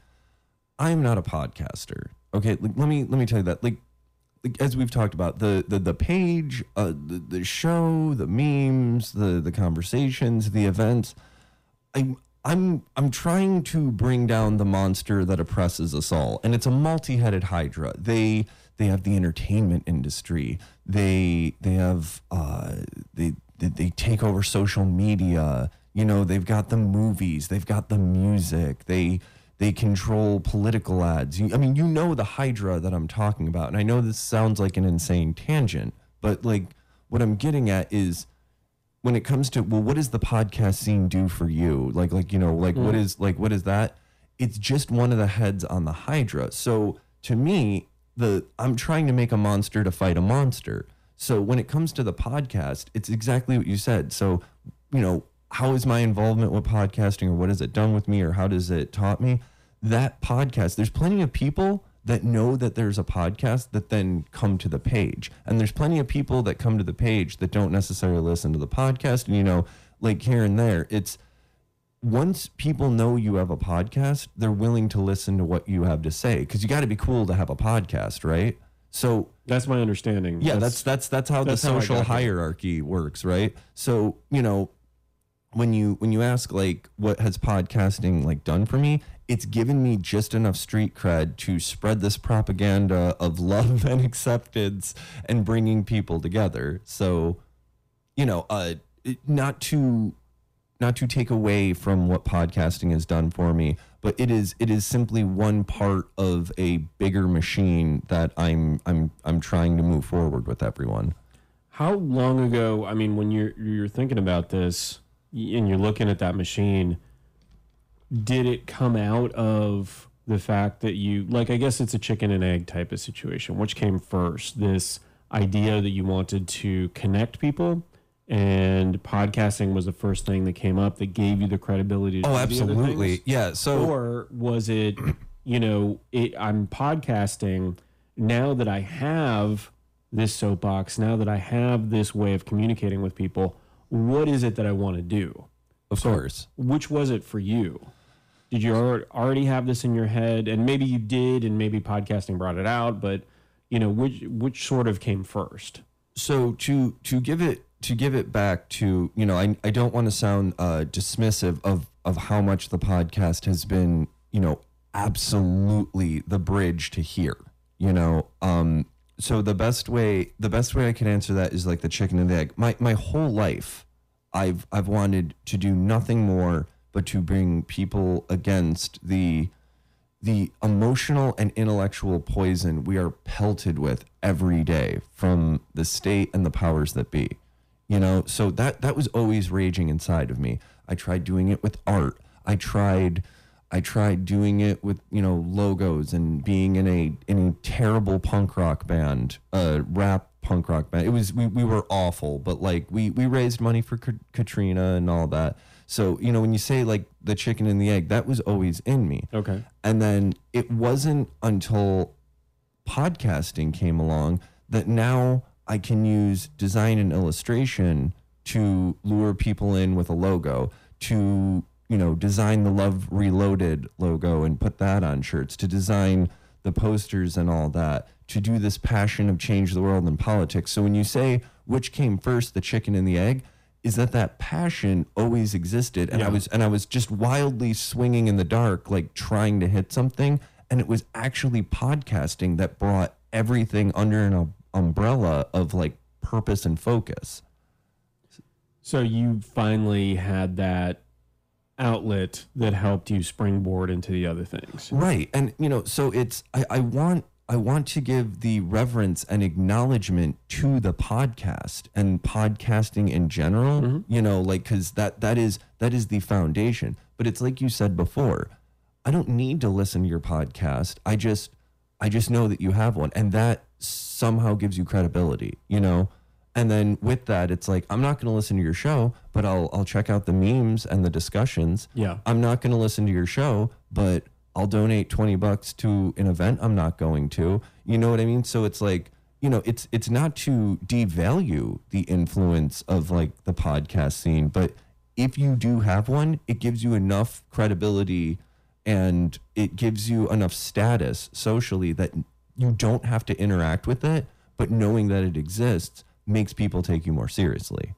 I'm not a podcaster. Okay, like, let me let me tell you that like as we've talked about the the the page, uh, the the show, the memes, the the conversations, the events. I'm I'm I'm trying to bring down the monster that oppresses us all, and it's a multi-headed hydra. They they have the entertainment industry. They they have uh, they, they they take over social media. You know, they've got the movies, they've got the music, they they control political ads. You, I mean, you know the Hydra that I'm talking about, and I know this sounds like an insane tangent, but like what I'm getting at is when it comes to well, what does the podcast scene do for you? Like like you know like what hmm. is like what is that? It's just one of the heads on the Hydra. So to me, the I'm trying to make a monster to fight a monster. So when it comes to the podcast, it's exactly what you said. So you know how is my involvement with podcasting or what has it done with me or how does it taught me that podcast there's plenty of people that know that there's a podcast that then come to the page and there's plenty of people that come to the page that don't necessarily listen to the podcast and you know like here and there it's once people know you have a podcast they're willing to listen to what you have to say because you got to be cool to have a podcast right so That's my understanding. yeah, that's that's that's how that's the social here. hierarchy works, right? So, you know, when you when you ask like what has podcasting like done for me, it's given me just enough street cred to spread this propaganda of love and acceptance and bringing people together. So, you know, uh not to not to take away from what podcasting has done for me, but it is it is simply one part of a bigger machine that I'm I'm I'm trying to move forward with everyone. How long ago? I mean, when you're you're thinking about this and you're looking at that machine, did it come out of the fact that you like? I guess it's a chicken and egg type of situation. Which came first? This idea that you wanted to connect people, and podcasting was the first thing that came up that gave you the credibility. To Oh, absolutely. Yeah. So or was it you know it, i'm podcasting now that i have this soapbox now that i have this way of communicating with people what is it that i want to do? Of course. which was it for you? Did you already have this in your head? And maybe you did and maybe podcasting brought it out but you know which which sort of came first? So to to give it to give it back to you know I, I don't want to sound uh, dismissive of of how much the podcast has been you know absolutely the bridge to here you know? Um so the best way the best way I can answer that is like the chicken and the egg. My my whole life I've I've wanted to do nothing more but to bring people against the the emotional and intellectual poison we are pelted with every day from the state and the powers that be you know? So that that was always raging inside of me. I tried doing it with art. I tried i tried doing it with you know logos and being in a in a terrible punk rock band uh rap punk rock band. It was we, we were awful but like we we raised money for Ka- katrina and all that. So you know when you say like the chicken and the egg that was always in me. Okay. And then it wasn't until podcasting came along that now I can use design and illustration to lure people in with a logo, to, you know, design the Love Reloaded logo and put that on shirts, to design the posters and all that, to do this passion of change the world and politics. So when you say which came first, the chicken and the egg, is that that passion always existed and I was and I was just wildly swinging in the dark like trying to hit something and it was actually podcasting that brought everything under an um- umbrella of like purpose and focus. so you finally had that outlet that helped you springboard into the other things Right. And you know, so it's I, I want I want to give the reverence and acknowledgement to the podcast and podcasting in general, mm-hmm. you know, like cuz that that is that is the foundation. But it's like you said before, I don't need to listen to your podcast. I just I just know that you have one and that somehow gives you credibility, you know? And then with that, it's like I'm not going to listen to your show, but I'll I'll check out the memes and the discussions. Yeah. I'm not going to listen to your show, but I'll donate 20 bucks to an event I'm not going to. You know what I mean? So it's like, you know, it's it's not to devalue the influence of like the podcast scene, but if you do have one, it gives you enough credibility and it gives you enough status socially that you don't have to interact with it, but knowing that it exists makes people take you more seriously.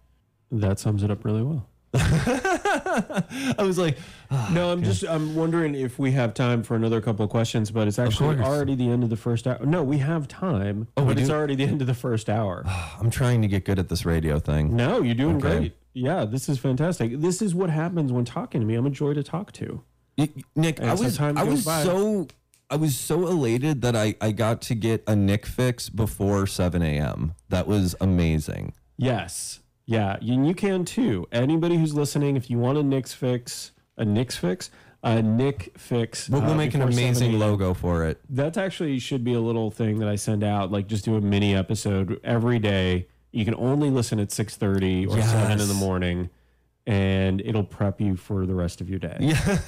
that sums it up really well I was like, ah, No, I'm just I'm wondering if we have time for another couple of questions, but it's actually already the end of the first hour. No, we have time, Oh, but it's do? already the end of the first hour. I'm trying to get good at this radio thing. No, you're doing Okay. great. Yeah, this is fantastic. This is what happens when talking to me. I'm a joy to talk to. Nick, I was time I was by. so I was so elated that I I got to get a Nick fix before 7 a.m. That was amazing. Yes. Yeah, and you can too. Anybody who's listening, if you want a Nix fix, a Nix fix, a Nick fix. We'll, we'll uh, make an amazing logo for it. That actually should be a little thing that I send out. Like, just do a mini episode every day. You can only listen at six thirty or seven in the morning, and it'll prep you for the rest of your day. Yeah,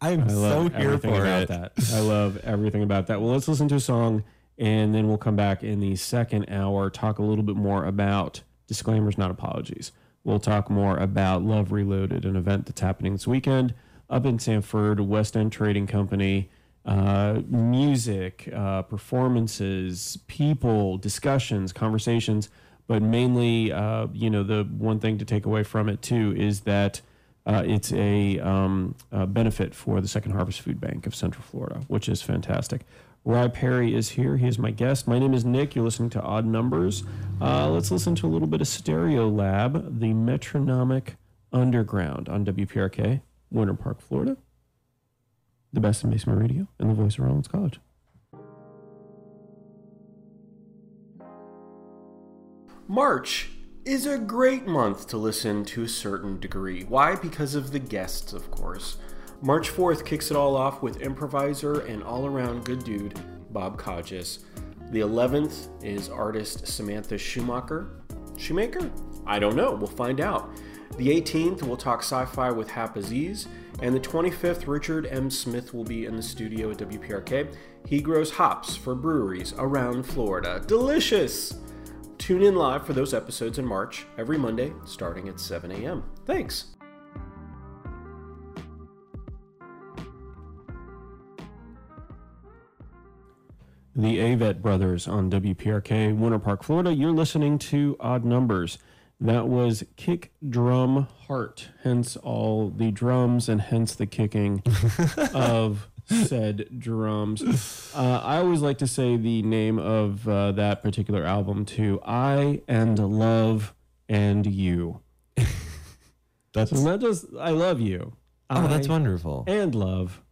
I'm I so here for about it. that. I love everything about that. Well, let's listen to a song, and then we'll come back in the second hour, talk a little bit more about disclaimers, not apologies. We'll talk more about Love Reloaded, an event that's happening this weekend up in Sanford, West End Trading Company. Uh, music, uh, performances, people, discussions, conversations, but mainly, uh, you know, the one thing to take away from it too is that uh, it's a, um, a benefit for the Second Harvest Food Bank of Central Florida, which is fantastic. Rye Perry is here. He is my guest. My name is Nick. You're listening to Odd Numbers. Uh, let's listen to a little bit of Stereolab, the Metronomic Underground on WPRK, Winter Park, Florida. The best in basement radio and the voice of Rollins College. March is a great month to listen to a certain degree. Why? Because of the guests, of course. March 4th kicks it all off with improviser and all around good dude, Bob Codges. The 11th is artist Samantha Schumacher. Shoemaker? I don't know. We'll find out. The 18th, we'll talk sci fi with Hap Aziz. And the 25th, Richard M. Smith will be in the studio at WPRK. He grows hops for breweries around Florida. Delicious! Tune in live for those episodes in March, every Monday, starting at 7 a.m. Thanks. The Avett Brothers on WPRK, Winter Park, Florida. You're listening to Odd Numbers. That was Kick Drum Heart, hence all the drums and hence the kicking of said drums. Uh, I always like to say the name of uh, that particular album too I and Love and You. That's So not just I love you. oh, that's wonderful. and love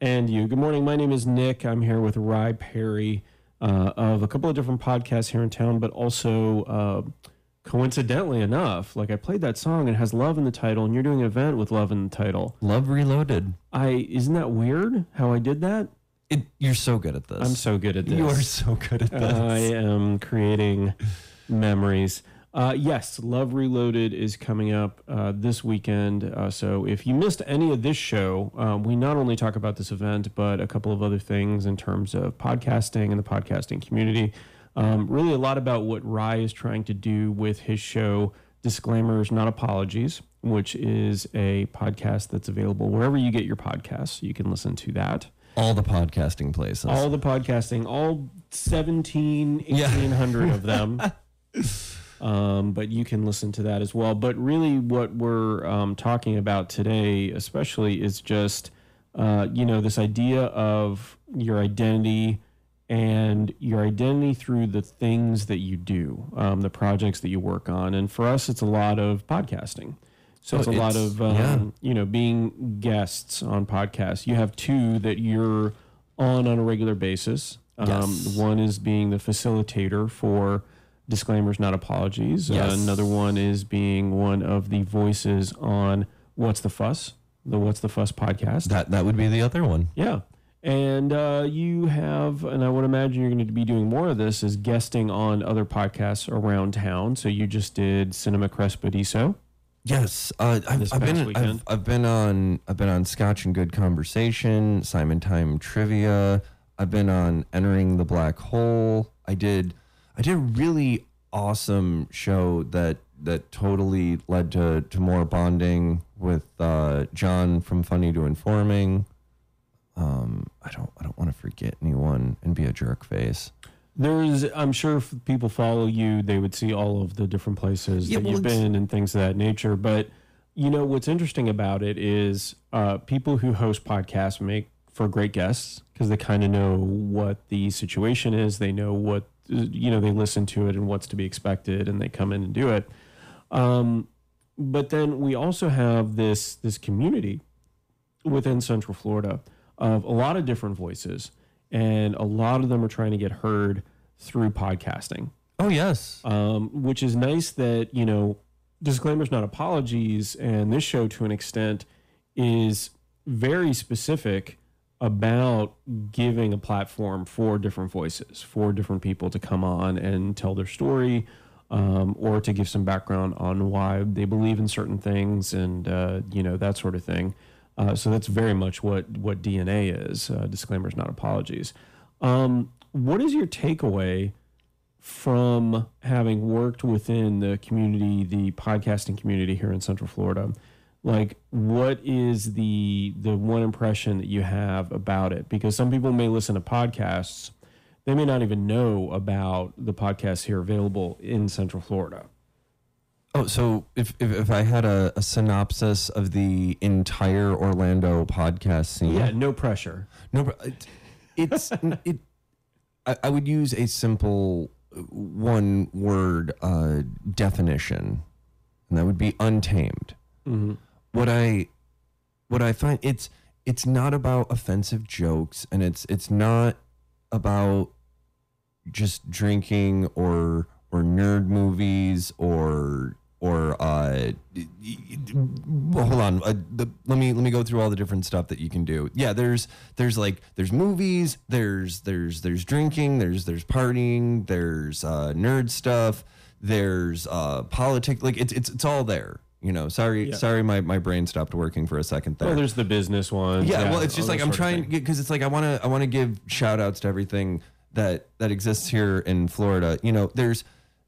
and you. Good morning. My name is Nick. I'm here with Rye Perry uh, of a couple of different podcasts here in town, but also uh, coincidentally enough, like I played that song and it has love in the title, and you're doing an event with love in the title. Love Reloaded. I isn't that weird how I did that? It, you're so good at this. I'm so good at this. You are so good at this. I am creating memories. Uh, yes, Love Reloaded is coming up uh, this weekend. Uh, so if you missed any of this show, uh, we not only talk about this event, but a couple of other things in terms of podcasting and the podcasting community. Um, really, a lot about what Rye is trying to do with his show, Disclaimers, Not Apologies, which is a podcast that's available wherever you get your podcasts. You can listen to that All the podcasting places. all the podcasting, all 17, Yeah. 1800 of them. Um, but you can listen to that as well. But really, what we're um, talking about today, especially, is just, uh, you know, this idea of your identity and your identity through the things that you do, um, the projects that you work on. And for us, it's a lot of podcasting. So it's a lot of, um, yeah. you know, being guests on podcasts. You have two that you're on on a regular basis. Um, Yes. One is being the facilitator for disclaimers, not apologies. Uh, another one is being one of the voices on What's the Fuss, the What's the Fuss podcast. that that would be the other one. Yeah. And uh, you have, and I would imagine you're going to be doing more of this, is guesting on other podcasts around town. So you just did Cinema Crespediso. Yes, uh, I've, I've been. I've, I've been on I've been on Scotch and Good Conversation, Simon Time Trivia. I've been on Entering the Black Hole. I did I did a really awesome show that that totally led to to more bonding with uh, John from Funny to Informing. Um, I don't I don't want to forget anyone and be a jerk face. There's, I'm sure if people follow you, they would see all of the different places Yeah, that well, you've been and things of that nature. But, you know, what's interesting about it is uh, people who host podcasts make for great guests because they kind of know what the situation is. They know what, you know, they listen to it and what's to be expected and they come in and do it. Um, but then we also have this this community within Central Florida of a lot of different voices, and a lot of them are trying to get heard through podcasting Oh yes. um, which is nice that you know disclaimers not apologies and this show to an extent is very specific about giving a platform for different voices for different people to come on and tell their story um, or to give some background on why they believe in certain things and uh, you know that sort of thing uh, so that's very much what what dna is uh, disclaimers not apologies um, what is your takeaway from having worked within the community, the podcasting community here in Central Florida, like what is the the one impression that you have about it? Because some people may listen to podcasts, they may not even know about the podcasts here available in Central Florida. Oh, so if if, if I had a, a synopsis of the entire Orlando podcast scene, Yeah, no pressure. No, but it, it's it. I, I would use a simple one word uh, definition, and that would be untamed. What I what I find it's it's not about offensive jokes, and it's it's not about just drinking or or nerd movies or or uh well, hold on uh, the, let me let me go through all the different stuff that you can do yeah there's there's like there's movies there's there's there's drinking there's there's partying there's uh nerd stuff there's uh politics like it's it's it's all there you know sorry Yeah. sorry my my brain stopped working for a second there Well, there's the business one. yeah, well, it's just like I'm trying because it's like I want to I want to give shout outs to everything that that exists here in Florida. You know, there's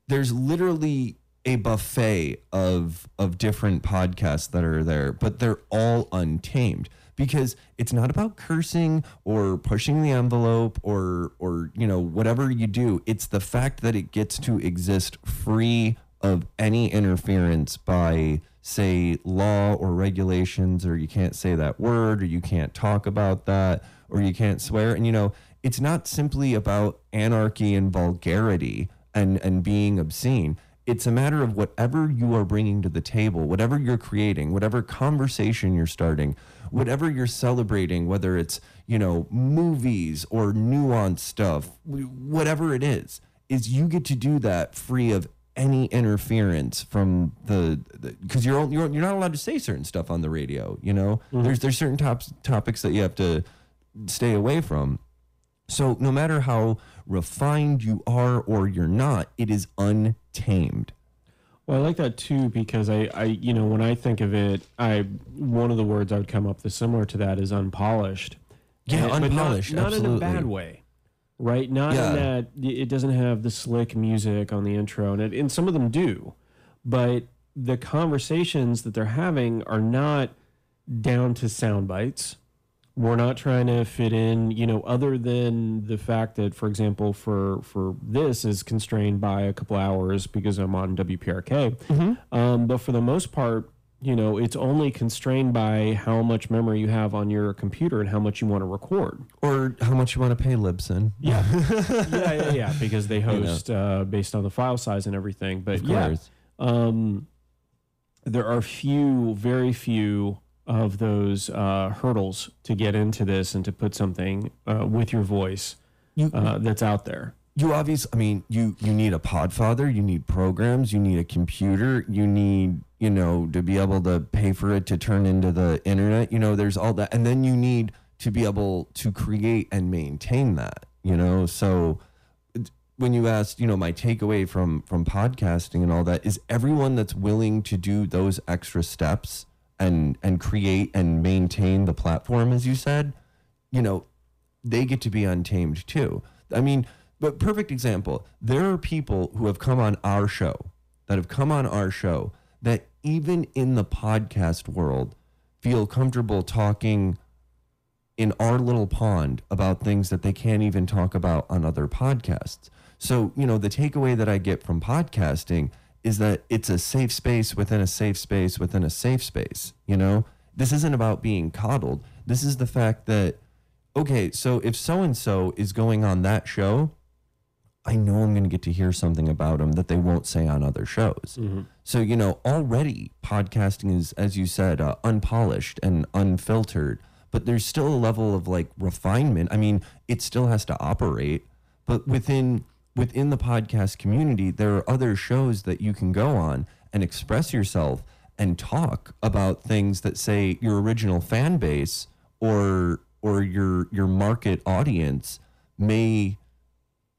there's literally a buffet of of different podcasts that are there, but they're all untamed because it's not about cursing or pushing the envelope or or you know whatever you do. It's the fact that it gets to exist free of any interference by say law or regulations or you can't say that word or you can't talk about that or you can't swear and you know it's not simply about anarchy and vulgarity and and being obscene it's a matter of whatever you are bringing to the table whatever you're creating whatever conversation you're starting whatever you're celebrating whether it's you know movies or nuanced stuff whatever it is is you get to do that free of any interference from the because you're, you're you're not allowed to say certain stuff on the radio. You know, mm-hmm. there's there's certain tops topics that you have to stay away from. So no matter how refined you are or you're not, it is untamed. Well, I like that too because I, I, you know, when I think of it, I one of the words I would come up with similar to that is unpolished. Yeah, And- but not- unpolished, not, in a bad way, right? Not Yeah. in that it doesn't have the slick music on the intro, and it, and some of them do, but the conversations that they're having are not down to sound bites. We're not trying to fit in, you know, other than the fact that, for example, for for this is constrained by a couple hours because I'm on WPRK. Um, but for the most part, you know, it's only constrained by how much memory you have on your computer and how much you want to record. Or how much you want to pay Libsyn. Yeah, yeah, yeah, yeah. Because they host uh, based on the file size and everything. But yeah, um, there are few, very few of those uh, hurdles to get into this and to put something uh, with your voice You- uh, that's out there. you obviously i mean you you need a podfather you need programs you need a computer you need you know to be able to pay for it to turn into the internet you know there's all that and then you need to be able to create and maintain that you know so when you asked you know my takeaway from from podcasting and all that is everyone that's willing to do those extra steps and and create and maintain the platform as you said you know they get to be untamed too. I mean, but perfect example. There are people who have come on our show that have come on our show that even in the podcast world feel comfortable talking in our little pond about things that they can't even talk about on other podcasts. So, you know, the takeaway that I get from podcasting is that it's a safe space within a safe space within a safe space, you know? This isn't about being coddled. This is the fact that okay, so if so and so is going on that show, I know I'm going to get to hear something about them that they won't say on other shows. So, you know, already podcasting is, as you said, uh, unpolished and unfiltered, but there's still a level of like refinement. I mean, it still has to operate, but within within the podcast community, there are other shows that you can go on and express yourself and talk about things that say your original fan base or or your your market audience may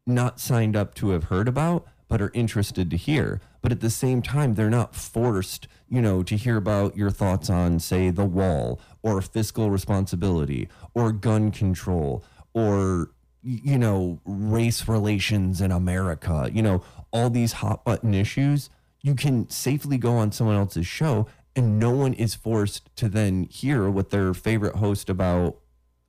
not signed up to have heard about but are interested to hear. But at the same time they're not forced you know to hear about your thoughts on say the wall or fiscal responsibility or gun control or you know race relations in america you know all these hot button issues you can safely go on someone else's show and no one is forced to then hear what their favorite host about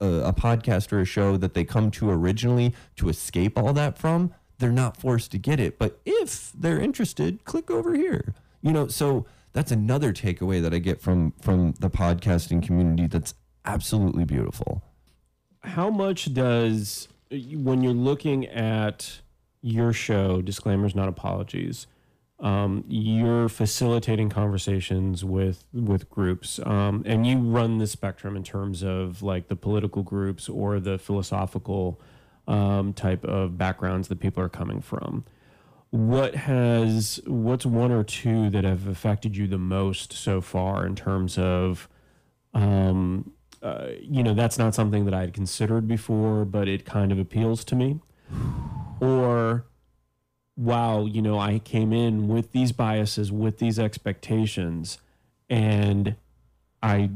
a, a podcast or a show that they come to originally to escape all that from, they're not forced to get it. But if they're interested, click over here. You know, so that's another takeaway that I get from from the podcasting community that's absolutely beautiful. how much does when you're looking at your show disclaimers not apologies um, you're facilitating conversations with with groups um, and you run the spectrum in terms of like the political groups or the philosophical um, type of backgrounds that people are coming from. What has what's one or two that have affected you the most so far in terms of um, uh, you know, that's not something that I had considered before, but it kind of appeals to me. Or, wow, you know, I came in with these biases, with these expectations, and I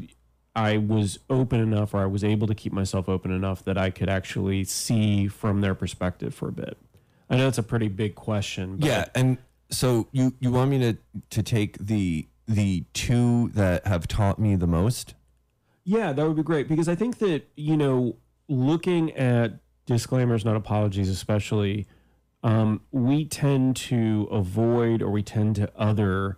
I was open enough, or I was able to keep myself open enough that I could actually see from their perspective for a bit. I know it's a pretty big question. Yeah, and so you you want me to to take the the two that have taught me the most? Yeah, that would be great because I think that, you know, looking at disclaimers, not apologies, especially, um, we tend to avoid or we tend to other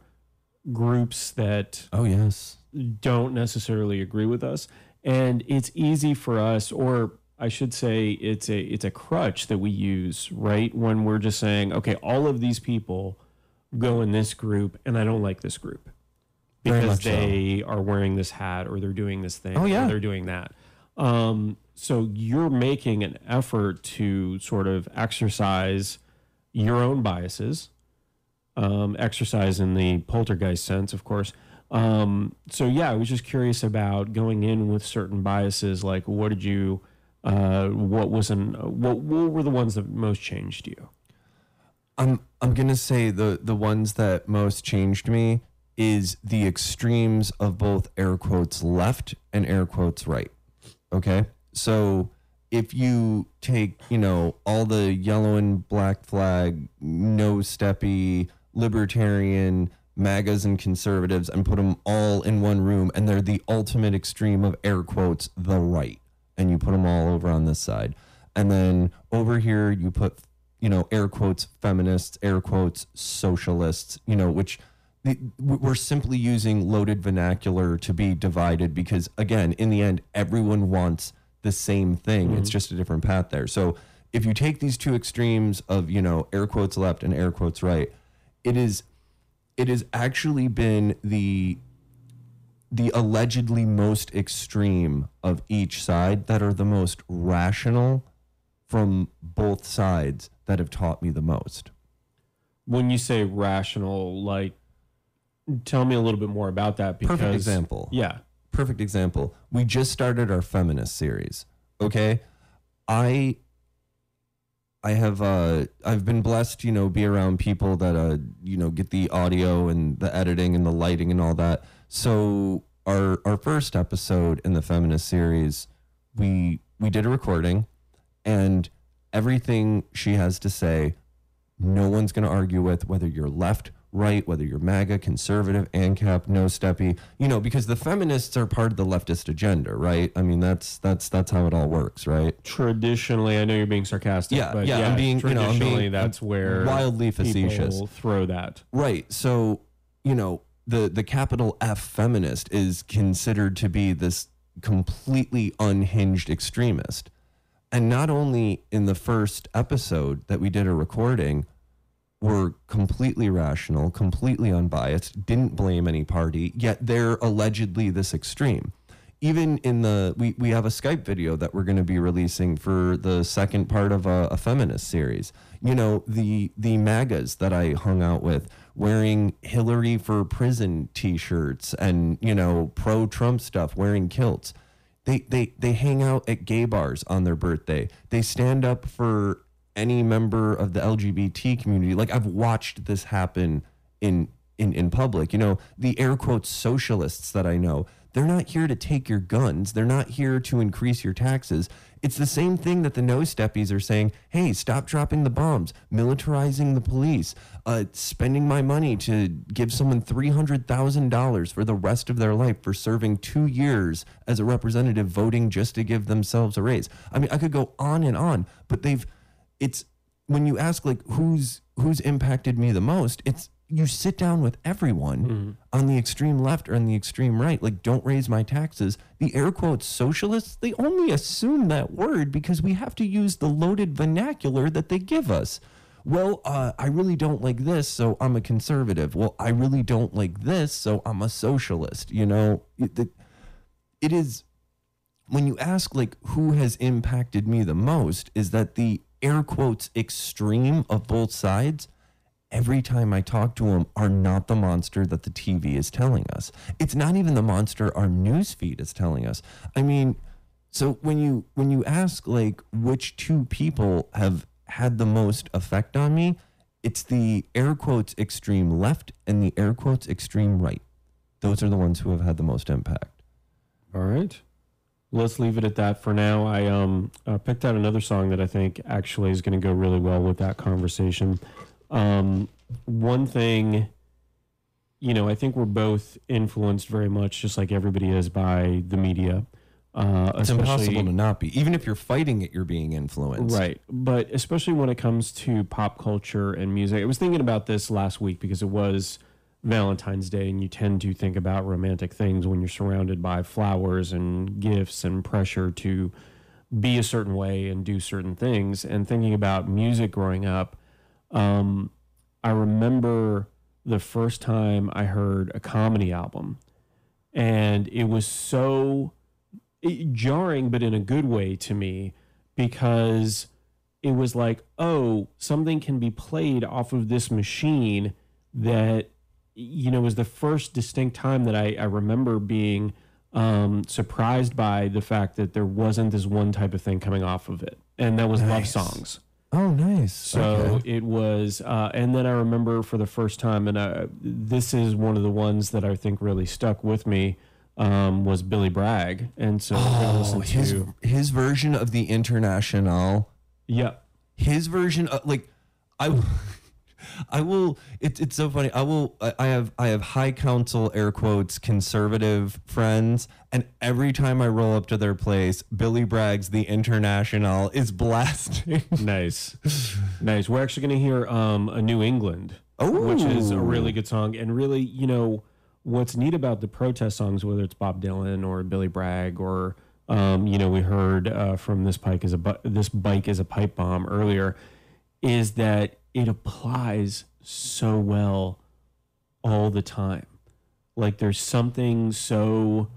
groups that Oh yes. don't necessarily agree with us. And it's easy for us, or I should say it's a it's a crutch that we use, right? When we're just saying, okay, all of these people go in this group and I don't like this group because much so. they are wearing this hat or they're doing this thing Oh, yeah. or they're doing that. Um, so you're making an effort to sort of exercise your own biases, um, exercise in the poltergeist sense, of course. Um, so yeah, I was just curious about going in with certain biases. Like, what did you, uh, what was an, what, what were the ones that most changed you? I'm I'm gonna say the the ones that most changed me is the extremes of both air quotes left and air quotes right. Okay, so if you take you know all the yellow and black flag, no steppy, libertarian, MAGAs and conservatives, and put them all in one room, and they're the ultimate extreme of air quotes the right, and you put them all over on this side, and then over here you put you know, air quotes feminists, air quotes socialists, you know, which we're simply using loaded vernacular to be divided because, again, in the end, everyone wants the same thing. It's mm-hmm. just a different path there. So if you take these two extremes of, you know, air quotes left and air quotes right, it is, it has actually been the the allegedly most extreme of each side that are the most rational from both sides that have taught me the most. When you say rational, like, tell me a little bit more about that. Because, Perfect example. Yeah. Perfect example. We just started our feminist series. Okay? I I have uh I've been blessed, you know, be around people that uh you know get the audio and the editing and the lighting and all that. So our our first episode in the feminist series, we we did a recording and everything she has to say no one's going to argue with whether you're left right whether you're maga conservative ancap no steppy you know because the feminists are part of the leftist agenda right i mean that's that's that's how it all works right Traditionally, I know you're being sarcastic. Yeah, but yeah, yeah, I'm being- you know, I'm traditionally, being- that's where wildly facetious. throw that. Right. So, you know, the the capital F feminist is considered to be this completely unhinged extremist. And not only in the first episode that we did a recording, were completely rational, completely unbiased, didn't blame any party, yet they're allegedly this extreme. Even in the, we, we have a Skype video that we're going to be releasing for the second part of a, a feminist series. You know, the, the MAGAs that I hung out with wearing Hillary for prison t shirts and, you know, pro Trump stuff, wearing kilts. They, they, they hang out at gay bars on their birthday. They stand up for any member of the LGBT community. Like I've watched this happen in in in public. You know, the air quotes socialists that I know, they're not here to take your guns. They're not here to increase your taxes. It's the same thing that the no steppies are saying, hey, stop dropping the bombs, militarizing the police, uh, spending my money to give someone $300,000 for the rest of their life for serving two years as a representative voting just to give themselves a raise. I mean, I could go on and on, but they've, it's when you ask like who's who's impacted me the most it's you sit down with everyone mm-hmm. on the extreme left or on the extreme right. Like don't raise my taxes. The air quotes socialists they only assume that word because we have to use the loaded vernacular that they give us. Well uh, i really don't like this so i'm a conservative. Well i really don't like this so i'm a socialist you know? It, it is when you ask like who has impacted me the most is that the air quotes extreme of both sides every time I talk to them are not the monster that the TV is telling us. It's not even the monster our news feed is telling us. I mean, so when you when you ask like which two people have had the most effect on me, it's the air quotes extreme left and the air quotes extreme right. Those are the ones who have had the most impact. All right let's leave it at that for now. I um uh, picked out another song that I think actually is going to go really well with that conversation. Um, one thing, you know, I think we're both influenced very much, just like everybody is, by the media. Uh, it's impossible to not be. Even if you're fighting it, you're being influenced. Right. But especially when it comes to pop culture and music. I was thinking about this last week because it was Valentine's Day, and you tend to think about romantic things when you're surrounded by flowers and gifts and pressure to be a certain way and do certain things. And thinking about music growing up, um, I remember the first time I heard a comedy album, and it was so jarring, but in a good way to me, because it was like, oh, something can be played off of this machine that you know, it was the first distinct time that I, I remember being um, surprised by the fact that there wasn't this one type of thing coming off of it, and that was nice. love songs. Oh, nice. So okay. it was, uh, and then I remember for the first time, and uh, this is one of the ones that I think really stuck with me. Um, was Billy Bragg, and so oh, his to, his version of the International. Yeah, his version, of, like I. I will. It's it's so funny. I will. I have I have high council air quotes conservative friends, and every time I roll up to their place, Billy Bragg's The International is blasting. nice, nice. We're actually going to hear um, a New England, Ooh. which is a really good song, and really, you know, what's neat about the protest songs, whether it's Bob Dylan or Billy Bragg or um, you know, we heard uh, from this bike is a bu- this bike is a pipe bomb earlier, is that it applies so well all the time. Like there's something so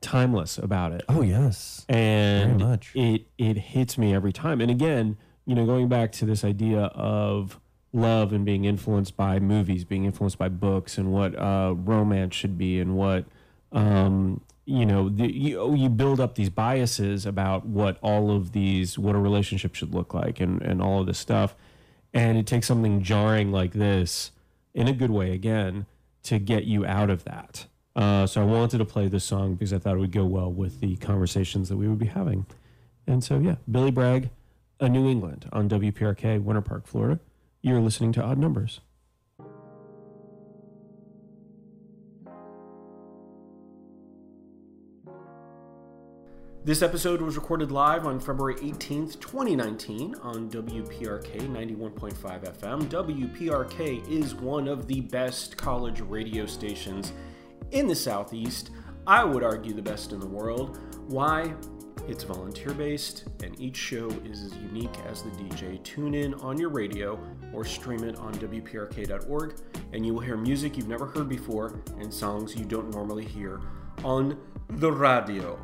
timeless about it. Oh yes. And it it hits me every time. And again, you know, going back to this idea of love and being influenced by movies, being influenced by books and what uh, romance should be and what um, you know, the, you, you build up these biases about what all of these, what a relationship should look like and, and all of this stuff and it takes something jarring like this in a good way again to get you out of that. Uh, so i wanted to play this song because i thought it would go well with the conversations that we would be having. And so yeah billy bragg a new england on wprk winter park florida. You're listening to odd numbers This episode was recorded live on February 18th, 2019, on WPRK 91.5 FM. WPRK is one of the best college radio stations in the Southeast. I would argue the best in the world. Why? It's volunteer based, and each show is as unique as the DJ. Tune in on your radio or stream it on WPRK.org, and you will hear music you've never heard before and songs you don't normally hear on the radio.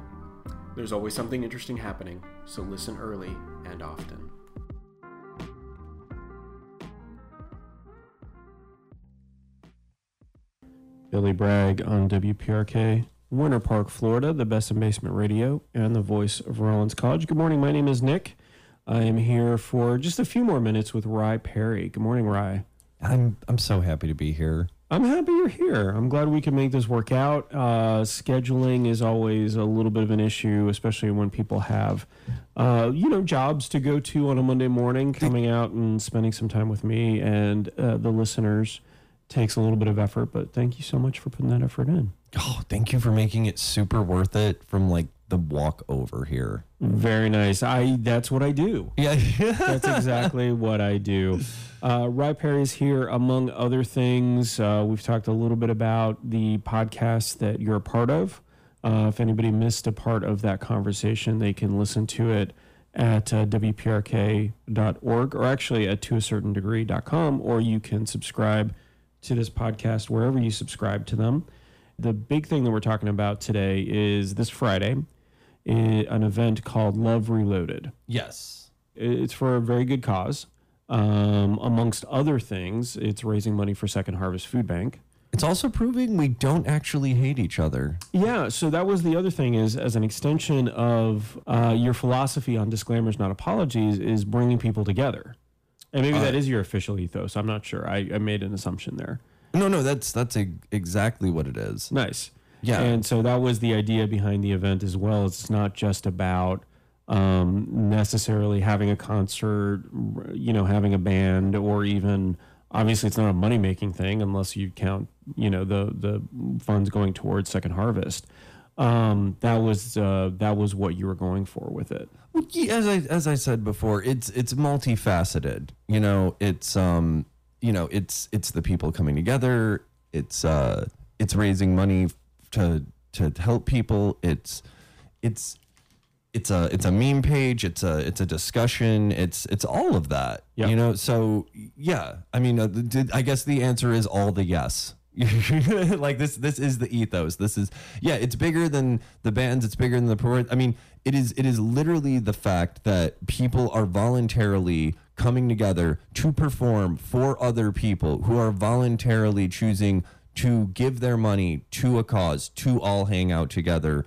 There's always something interesting happening, so listen early and often. Billy Bragg on WPRK, Winter Park, Florida, the best in basement radio, and the voice of Rollins College. Good morning. My name is Nick. I am here for just a few more minutes with Rye Perry. Good morning, Rye. I'm I'm so happy to be here. I'm happy you're here. I'm glad we can make this work out. Uh, scheduling is always a little bit of an issue, especially when people have, uh, you know, jobs to go to on a Monday morning. Coming out and spending some time with me and uh, the listeners takes a little bit of effort. But thank you so much for putting that effort in. Oh, thank you for making it super worth it from like the walk over here. Very nice. I that's what I do. Yeah. That's exactly what I do. Uh, Rye Perry's here, among other things. Uh, we've talked a little bit about the podcast that you're a part of. Uh, if anybody missed a part of that conversation, they can listen to it at uh, WPRK.org or actually at to a certain toacertaindegree.com, or you can subscribe to this podcast wherever you subscribe to them. The big thing that we're talking about today is this Friday, an event called Love Reloaded. yes. It's for a very good cause. Um, amongst other things, it's raising money for Second Harvest Food Bank. It's also proving we don't actually hate each other. Yeah, so that was the other thing is as an extension of uh, your philosophy on disclaimers, not apologies, is bringing people together. And maybe that is your official ethos. I'm not sure. I, I made an assumption there. No, no, that's that's e- exactly what it is. Nice. Yeah. And so that was the idea behind the event as well. It's not just about um, necessarily having a concert, you know, having a band, or even obviously it's not a money making thing unless you count, you know, the the funds going towards Second Harvest. Um, that was uh, that was what you were going for with it. Well, As I as I said before, it's it's multifaceted. You know, it's um, you know, it's it's the people coming together. It's uh, it's raising money to to help people. It's it's it's a it's a meme page. It's a it's a discussion. It's it's all of that. Yeah. You know, so yeah. I mean, uh, did, I guess the answer is all the yes. like this this is the ethos this is yeah it's bigger than the bands it's bigger than the pro i mean it is it is literally the fact that people are voluntarily coming together to perform for other people who are voluntarily choosing to give their money to a cause to all hang out together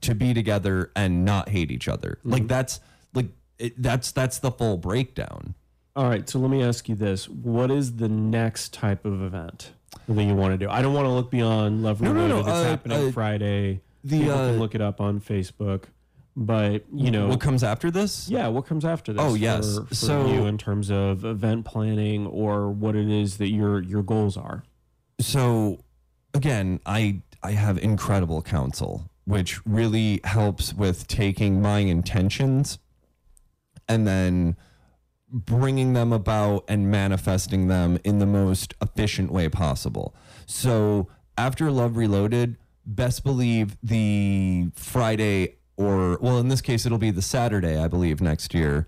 to be together and not hate each other like that's like it, that's that's the full breakdown All right, so let me ask you this: What is the next type of event that you want to do? I don't want to look beyond Love no, Reloaded. no, It's uh, happening uh, Friday. the, People uh, can look it up on Facebook. But you know, what comes after this yeah, what comes after this? Oh, yes. for, for So- you in terms of event planning or what it is that your your goals are. So again i i have incredible counsel which really helps with taking my intentions and then bringing them about and manifesting them in the most efficient way possible. So after love reloaded best believe the friday or well in this case it'll be the saturday i believe next year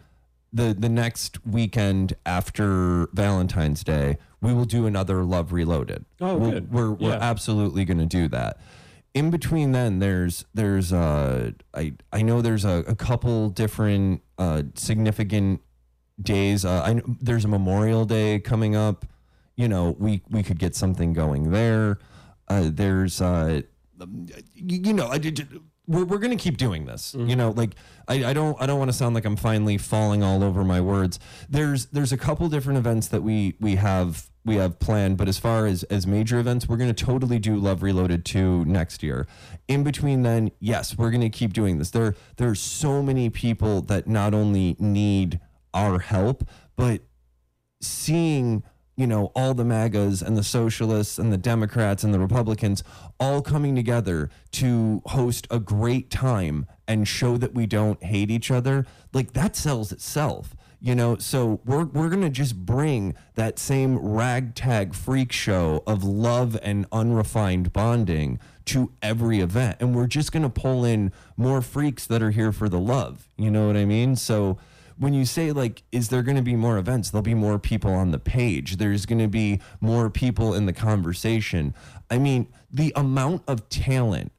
the the next weekend after Valentine's Day, we will do another Love Reloaded. Oh, We'll- good. We're we're Yeah. absolutely going to do that. In between, then there's there's uh I I know there's a, a couple different uh significant days. Uh, I there's a Memorial Day coming up. You know, we we could get something going there. Uh, there's uh you, you know I did. We're, we're gonna keep doing this. You mm-hmm. know, like I, I don't I don't want to sound like I'm finally falling all over my words. There's there's a couple different events that we we have we have planned, but as far as as major events, we're gonna totally do Love Reloaded 2 next year. In between then, yes, we're gonna keep doing this. There there are so many people that not only need our help, but seeing you know all the magas and the socialists and the democrats and the republicans all coming together to host a great time and show that we don't hate each other like that sells itself You know, so we're we're gonna just bring that same ragtag freak show of love and unrefined bonding to every event, and we're just gonna pull in more freaks that are here for the love. You know what I mean? So when you say like is there going to be more events? There'll be more people on the page. There's going to be more people in the conversation. I mean the amount of talent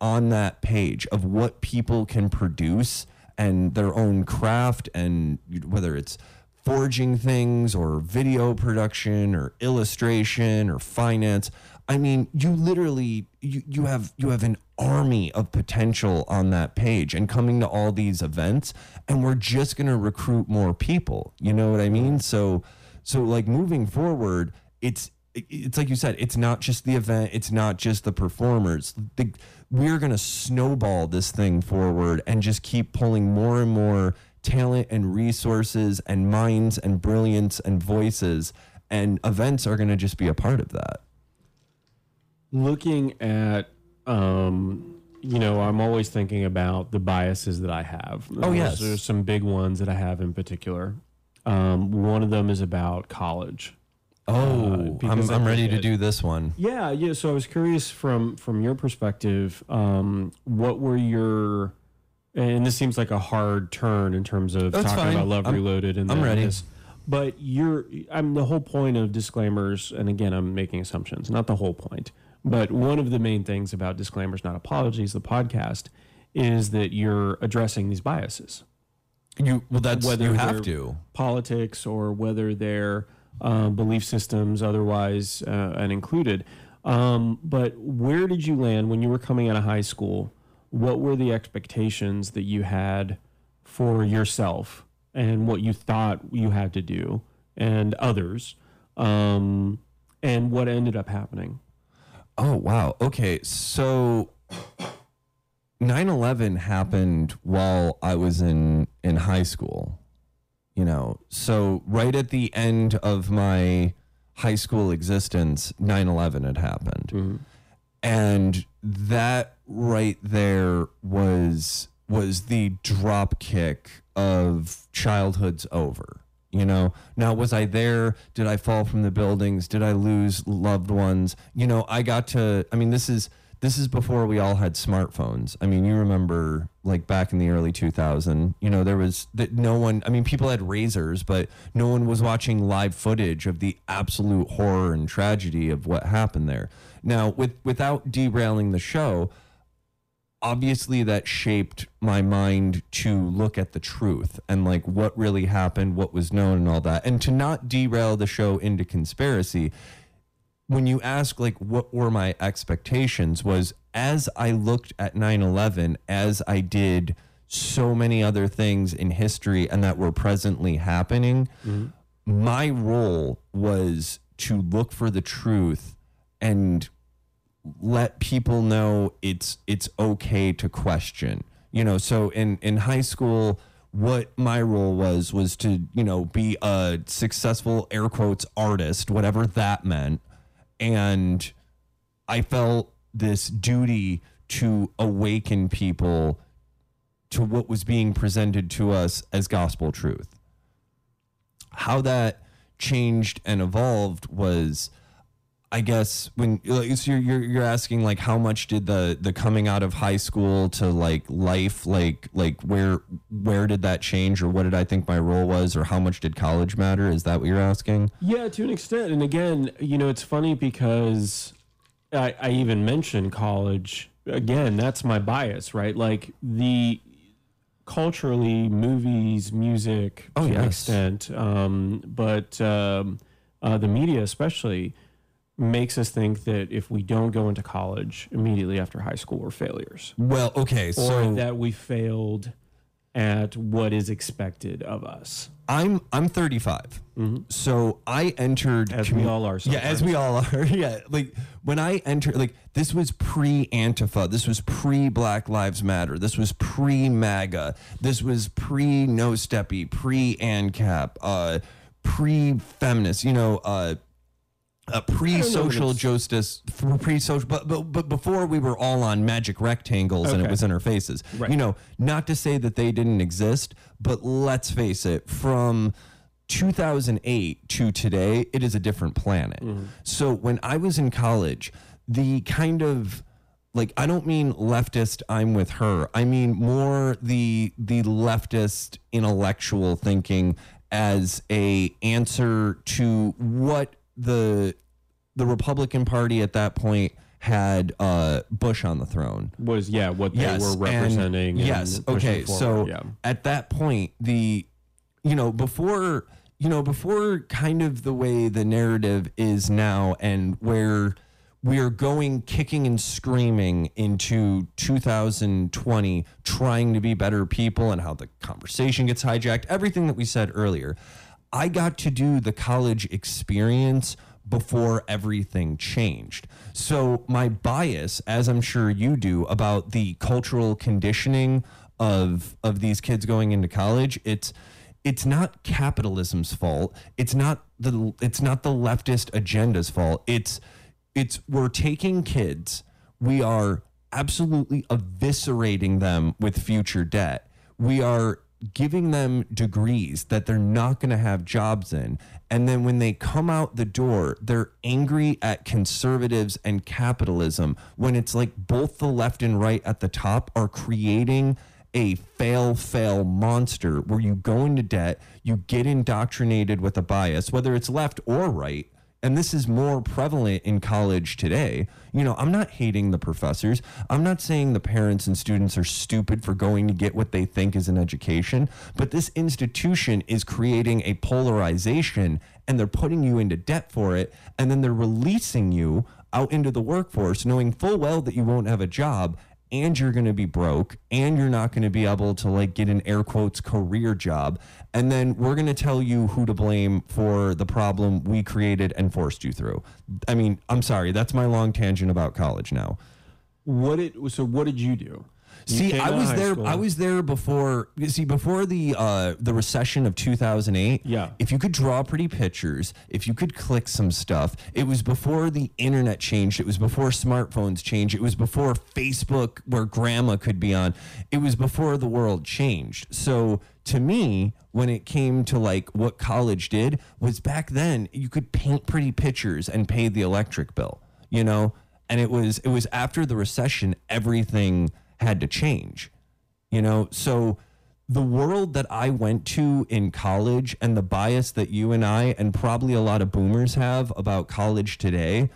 on that page of what people can produce and their own craft and whether it's forging things or video production or illustration or finance i mean you literally you, you have you have an army of potential on that page and coming to all these events and we're just going to recruit more people. You know what i mean? So so like moving forward it's it's like you said it's not just the event it's not just the performers. The, we're going to snowball this thing forward and just keep pulling more and more talent and resources and minds and brilliance and voices and events are going to just be a part of that looking at um, you know, I'm always thinking about the biases that I have. Oh, yes. There's some big ones that I have in particular. Um, one of them is about college. Oh, because I'm, I'm ready to do this one. Yeah, yeah. So I was curious from from your perspective, um, what were your and this seems like a hard turn in terms of That's talking fine. about Love I'm- Reloaded and I'm ready. this. But you're I'm the whole point of disclaimers, and again I'm making assumptions, not the whole point. But one of the main things about disclaimers, not apologies, the podcast, is that you're addressing these biases You well, that's whether you have to. politics or whether they're uh, belief systems otherwise uh, and included. Um, but where did you land when you were coming out of high school? What were the expectations that you had for yourself and what you thought you had to do and others? Um, and what ended up happening? Oh wow. Okay, so 9/11 happened while I was in in high school. You know, so right at the end of my high school existence, 9/11 had happened. Mm-hmm. And that right there was was the drop kick of childhood's over. You know, now was I there? Did I fall from the buildings? Did I lose loved ones? You know, I got to. I mean, this is this is before we all had smartphones. I mean, you remember like back in the early 2000, you know, there was that no one. I mean, people had razors, but no one was watching live footage of the absolute horror and tragedy of what happened there. Now, with without derailing the show, obviously that shaped my mind to look at the truth and like what really happened, what was known, and all that. And to not derail the show into conspiracy, when you ask like what were my expectations was as I looked at 9/11 as I did so many other things in history and that were presently happening mm-hmm. my role was to look for the truth and let people know it's it's okay to question. You know so in in high school what my role was was to you know be a successful air quotes artist whatever that meant. And i felt this duty to awaken people to what was being presented to us as gospel truth. How that changed and evolved was I guess when so you're, you're you're asking like how much did the the coming out of high school to like life like like where where did that change or what did I think my role was or how much did college matter is that what you're asking Yeah, to an extent. And again, you know, it's funny because I, I even mentioned college. Again, that's my bias, right? Like the culturally, movies, music to Oh, an yes. extent, um, but um, uh, the media especially makes us think that if we don't go into college immediately after high school, we're failures, well okay or so that we failed at what is expected of us. I'm I'm 35 so I entered As we all are yeah as we all are yeah. Like when I entered like this was pre Antifa this was pre Black Lives Matter. This was pre MAGA this was pre No Steppy pre ANCAP uh pre feminist you know uh uh, pre-social justice, pre-social, but, but but before we were all on magic rectangles and it Okay. was in our faces. Right. You know, not to say that they didn't exist, but let's face it, from 2008 to today, it is a different planet. So when I was in college, the kind of like I don't mean leftist I'm with her. I mean more the the leftist intellectual thinking as a answer to what the the Republican Party at that point had uh, Bush on the throne Was yeah, what they were representing. and yes. Okay. forward, So yeah. at that point, the you know before you know before kind of the way the narrative is now, and where we are going kicking and screaming into 2020 trying to be better people and how the conversation gets hijacked everything that we said earlier i got to do the college experience before everything changed. So my bias as i'm sure you do about the cultural conditioning of of these kids going into college it's it's not capitalism's fault. It's not the it's not the leftist agenda's fault. It's it's we're taking kids we are absolutely eviscerating them with future debt. We are giving them degrees that they're not going to have jobs in. And then when they come out the door they're angry at conservatives and capitalism when it's like both the left and right at the top are creating a fail fail monster where you go into debt you get indoctrinated with a bias whether it's left or right and this is more prevalent in college today. You know, I'm not hating the professors. I'm not saying the parents and students are stupid for going to get what they think is an education, but this institution is creating a polarization and they're putting you into debt for it. And then they're releasing you out into the workforce knowing full well that you won't have a job and you're going to be broke and you're not going to be able to like get an air quotes career job and then we're going to tell you who to blame for the problem we created and forced you through i mean i'm sorry that's my long tangent about college now What did so? What did you do? See, I was there. school. I was there before. See, before the uh, the recession of two thousand eight. Yeah. If you could draw pretty pictures, if you could click some stuff, it was before the internet changed. It was before smartphones changed. It was before Facebook, where grandma could be on. It was before the world changed. So to me, when it came to like what college did, was back then you could paint pretty pictures and pay the electric bill. You know, and it was it was after the recession everything had to change you know so the world that i went to in college and the bias that you and i and probably a lot of boomers have about college today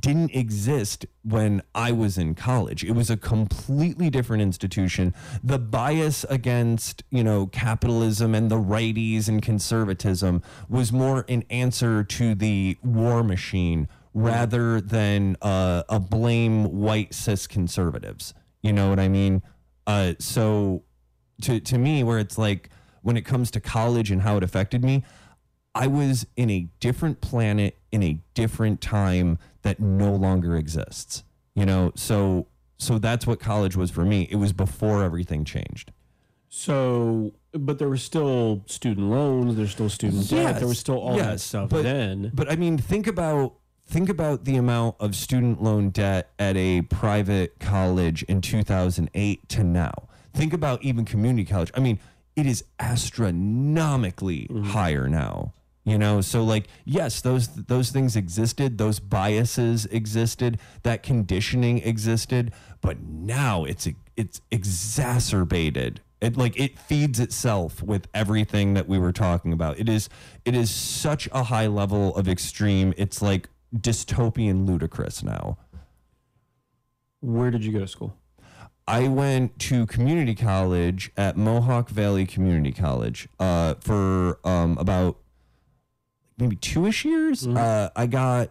didn't exist when I was in college. It was a completely different institution. The bias against, you know, capitalism and the righties and conservatism was more an answer to the war machine rather than uh, a blame white cis conservatives. You know what I mean? Uh, so to to me, where it's like when it comes to college and how it affected me, I was in a different planet in a different time that no longer exists. You know, so so that's what college was for me. It was before everything changed. So, but there were still student loans. There's still student debt. There was still all that stuff but, then. But I mean, think about think about the amount of student loan debt at a private college in 2008 to now. Think about even community college. I mean, it is astronomically Mm-hmm. higher now. You know, so like yes, those those things existed, those biases existed, that conditioning existed, but now it's it's exacerbated it like it feeds itself with everything that we were talking about. It is it is such a high level of extreme. It's like dystopian ludicrous now. Where did you go to school? I went to community college at Mohawk Valley Community College uh, for um, about maybe two-ish years. Uh, I got,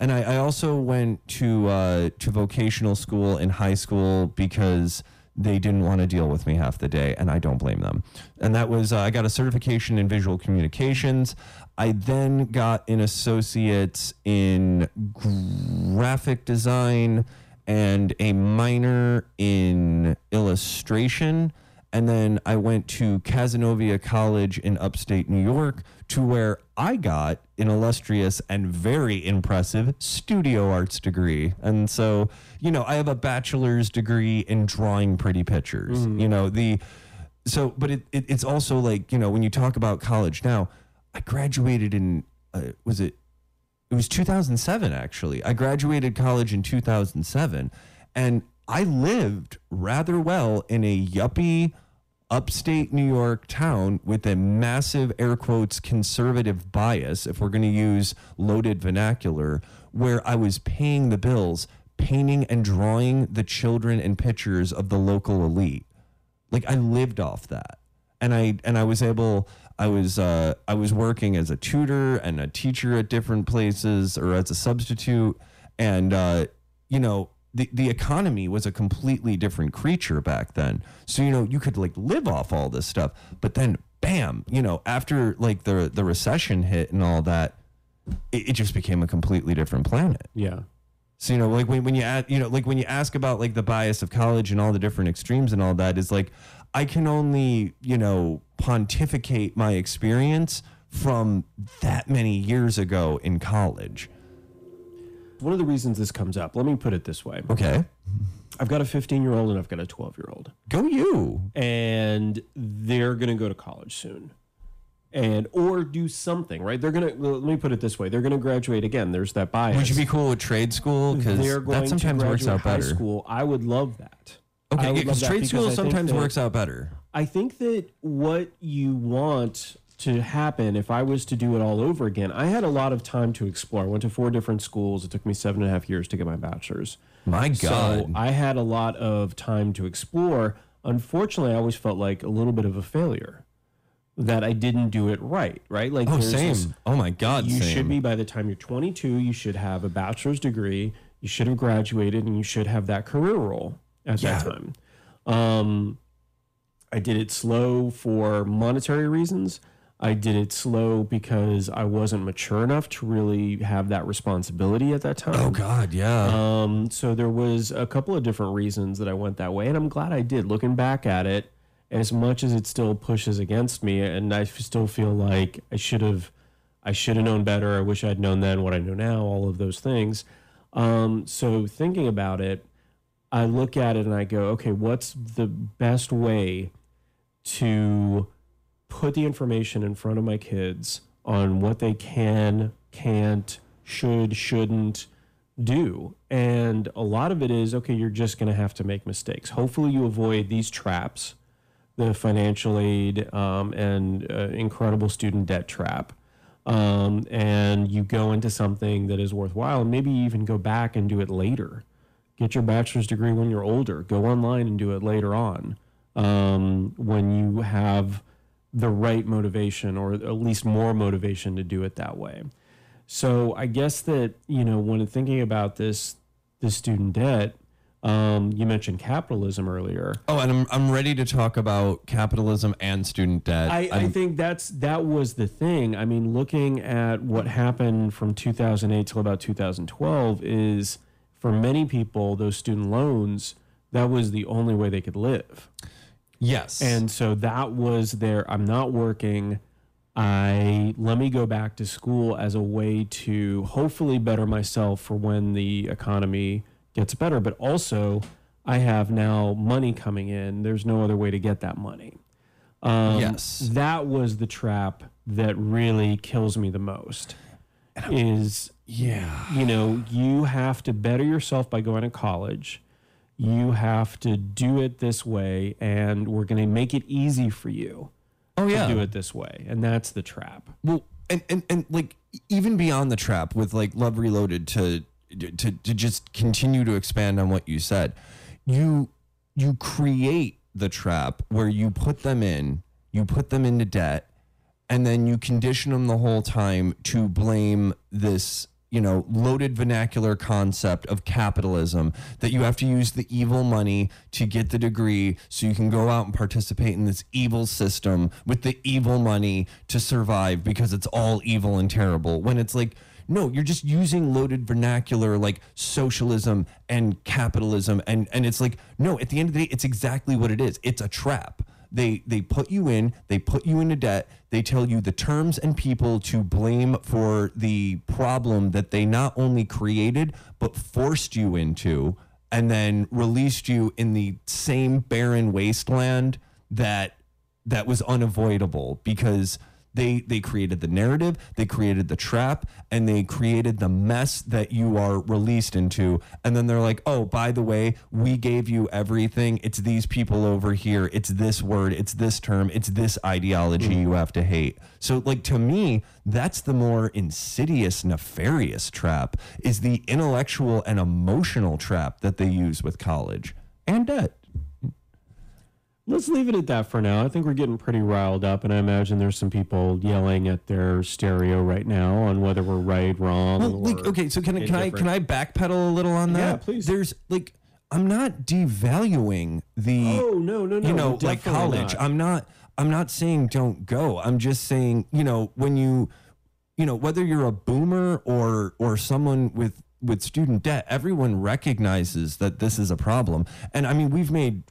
and I, I also went to uh, to vocational school in high school because they didn't want to deal with me half the day, and I don't blame them. And that was uh, I got a certification in visual communications. I then got an associate's in graphic design and a minor in illustration. And then I went to Cazenovia College in upstate New York, to where I got an illustrious and very impressive studio arts degree. And so, you know, I have a bachelor's degree in drawing pretty pictures. Mm-hmm. You know, the so, but it, it it's also like you know when you talk about college now, I graduated in uh, was it it was 2007 actually. I graduated college in 2007 and I lived rather well in a yuppie upstate New York town with a massive air quotes conservative bias if we're going to use loaded vernacular where I was paying the bills painting and drawing the children and pictures of the local elite like I lived off that and I and I was able I was uh, I was working as a tutor and a teacher at different places or as a substitute. And uh, you know the the economy was a completely different creature back then. So you know you could like live off all this stuff. But then bam you know after like the the recession hit and all that it, it just became a completely different planet. Yeah. so you know, like when, when you add, you know, like when you ask about like the bias of college and all the different extremes and all that is like, I can only you know pontificate my experience from that many years ago in college. One of the reasons this comes up, let me put it this way. Okay, I've got a 15 year old and I've got a 12 year old, go you. and they're going to go to college soon. And or do something, right? They're gonna. Let me put it this way: they're gonna graduate again. There's that bias. Would you be cool with trade school? Because that sometimes to works out high better. school. I would love that. Okay, because trade school sometimes that- works out better. I think that what you want to happen, if I was to do it all over again, I had a lot of time to explore. I went to four different schools. It took me seven and a half years to get my bachelor's. My God. So I had a lot of time to explore. Unfortunately, I always felt like a little bit of a failure that I didn't do it right. Right? Like oh same. this- oh my God, you same. should be by the time you're 22 you should have a bachelor's degree you should have graduated and you should have that career role at Yeah. that time um, i did it slow for monetary reasons i did it slow because i wasn't mature enough to really have that responsibility at that time Oh God, yeah. um, so there was a couple of different reasons that I went that way, and I'm glad I did. Looking back at it, as much as it still pushes against me, and I still feel like I should have, I should have known better. I wish I'd known then what I know now. All of those things. Um, so thinking about it, I look at it and I go, okay, what's the best way to put the information in front of my kids on what they can, can't, should, shouldn't do. And a lot of it is okay, you're just going to have to make mistakes. Hopefully, you avoid these traps the financial aid um, and uh, incredible student debt trap. Um, and you go into something that is worthwhile, and maybe even go back and do it later. Get your bachelor's degree when you're older. Go online and do it later on um, when you have the right motivation, or at least more motivation to do it that way. So I guess that you know when thinking about this, this student debt, um, you mentioned capitalism earlier. Oh, and I'm I'm ready to talk about capitalism and student debt. I, I think that's that was the thing. I mean, looking at what happened from 2008 till about 2012 is for many people those student loans that was the only way they could live. yes, And so that was their I'm not working. I let me go back to school as a way to hopefully better myself for when the economy gets better, but also I have now money coming in. There's no other way to get that money. Um, Yes. that was the trap that really kills me the most. Is yeah, you know, you have to better yourself by going to college. You have to do it this way, and we're going to make it easy for you oh to yeah. do it this way. And that's the trap. Well, and, and and like even beyond the trap with like Love Reloaded to to to just continue to expand on what you said, you you create the trap where you put them in, you put them into debt, and then you condition them the whole time to blame this you know loaded vernacular concept of capitalism that you have to use the evil money to get the degree so you can go out and participate in this evil system with the evil money to survive because it's all evil and terrible. When it's like no you're just using loaded vernacular like socialism and capitalism and and it's like no at the end of the day it's exactly what it is. It's a trap they they put you in, they put you into debt, they tell you the terms and people to blame for the problem that they not only created but forced you into and then released you in the same barren wasteland that that was unavoidable because they they created the narrative, they created the trap, and they created the mess that you are released into. And then they're like, "Oh, by the way, we gave you everything. It's these people over here. It's this word. It's this term. It's this ideology you have to hate." So, like to me, that's the more insidious, nefarious trap is the intellectual and emotional trap that they use with college and debt. Let's leave it at that for now. I think we're getting pretty riled up, and I imagine there's some people yelling at their stereo right now on whether we're right, wrong. Well, like, okay, so can I can I can I backpedal a little on that? Yeah, please. There's like I'm not devaluing the Oh no, no, no! you know like college. not. I'm not I'm not saying don't go. I'm just saying you know when you you know whether you're a boomer or or someone with with student debt, everyone recognizes that this is a problem. And I mean, we've made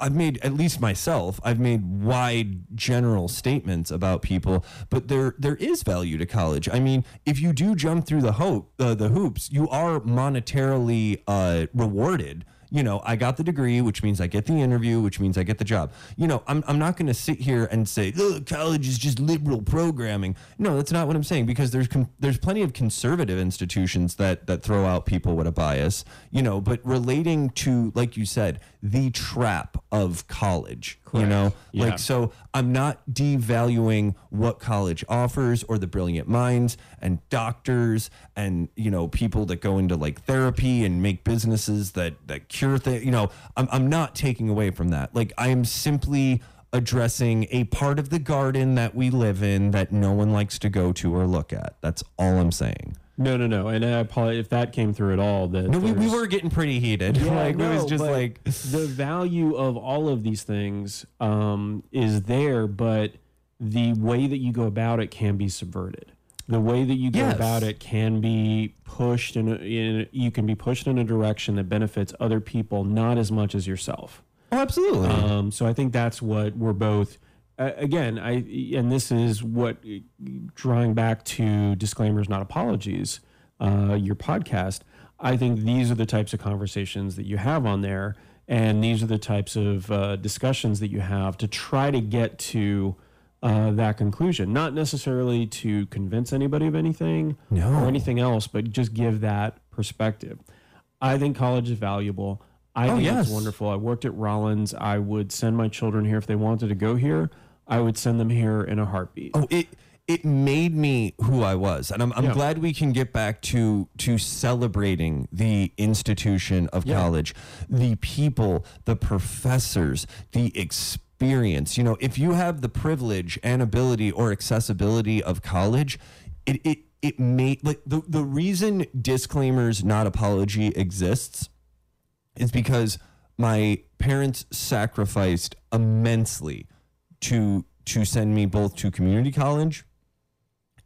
I've made at least myself. I've made wide general statements about people, but there there is value to college. I mean, if you do jump through the hope uh, the hoops, you are monetarily uh, rewarded. You know, I got the degree, which means I get the interview, which means I get the job. You know, I'm, I'm not going to sit here and say, college is just liberal programming. No, that's not what I'm saying because there's com- there's plenty of conservative institutions that that throw out people with a bias. You know, but relating to, like you said, the trap of college. You know, Yeah. like so I'm not devaluing what college offers or the brilliant minds and doctors and you know people that go into like therapy and make businesses that that cure things. You know, I'm I'm not taking away from that. Like I am simply addressing a part of the garden that we live in that no one likes to go to or look at. That's all I'm saying. No, no, no. And I apologize if that came through at all. That No, we, we were getting pretty heated. Yeah, like it was just like the value of all of these things um, is there, but the way that you go about it can be subverted. The way that you go Yes. about it can be pushed and you can be pushed in a direction that benefits other people not as much as yourself. Oh, absolutely. Um, so I think that's what we're both. Uh, again, I and this is what drawing back to disclaimers, not apologies. Uh, your podcast. I think these are the types of conversations that you have on there, and these are the types of uh, discussions that you have to try to get to uh, that conclusion. Not necessarily to convince anybody of anything No. or anything else, but just give that perspective. I think college is valuable. I Oh, think yes. it's wonderful. I worked at Rollins. I would send my children here if they wanted to go here. I would send them here in a heartbeat. Oh, it it made me who I was, and I'm I'm Yeah. glad we can get back to to celebrating the institution of Yeah. college, the people, the professors, the experience. You know, if you have the privilege and ability or accessibility of college, it it it made like the the reason disclaimers not apology exists is because my parents sacrificed immensely to to send me both to community college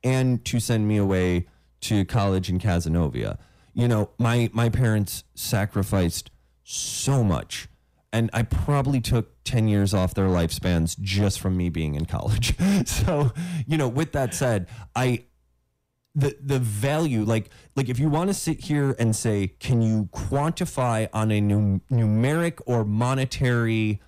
and to send me away to college in Cazenovia. You know, my my parents sacrificed so much and I probably took 10 years off their lifespans just from me being in college. so, you know, with that said, I the the value like like if you want to sit here and say can you quantify on a num- numeric or monetary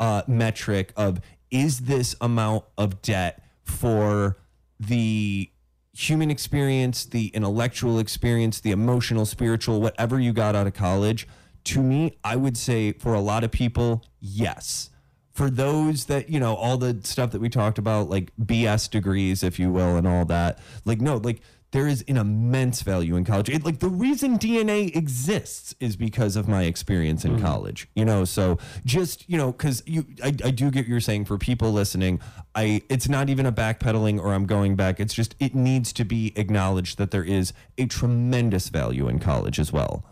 uh, metric of is this amount of debt for the human experience the intellectual experience the emotional spiritual whatever you got out of college? To me i would say for a lot of people yes. For those that you know all the stuff that we talked about like bs degrees if you will and all that like no like there is an immense value in college it, like the reason dna exists is because of my experience in college you know so just you know because you I, I do get what you're saying for people listening i it's not even a backpedaling or i'm going back it's just it needs to be acknowledged that there is a tremendous value in college as well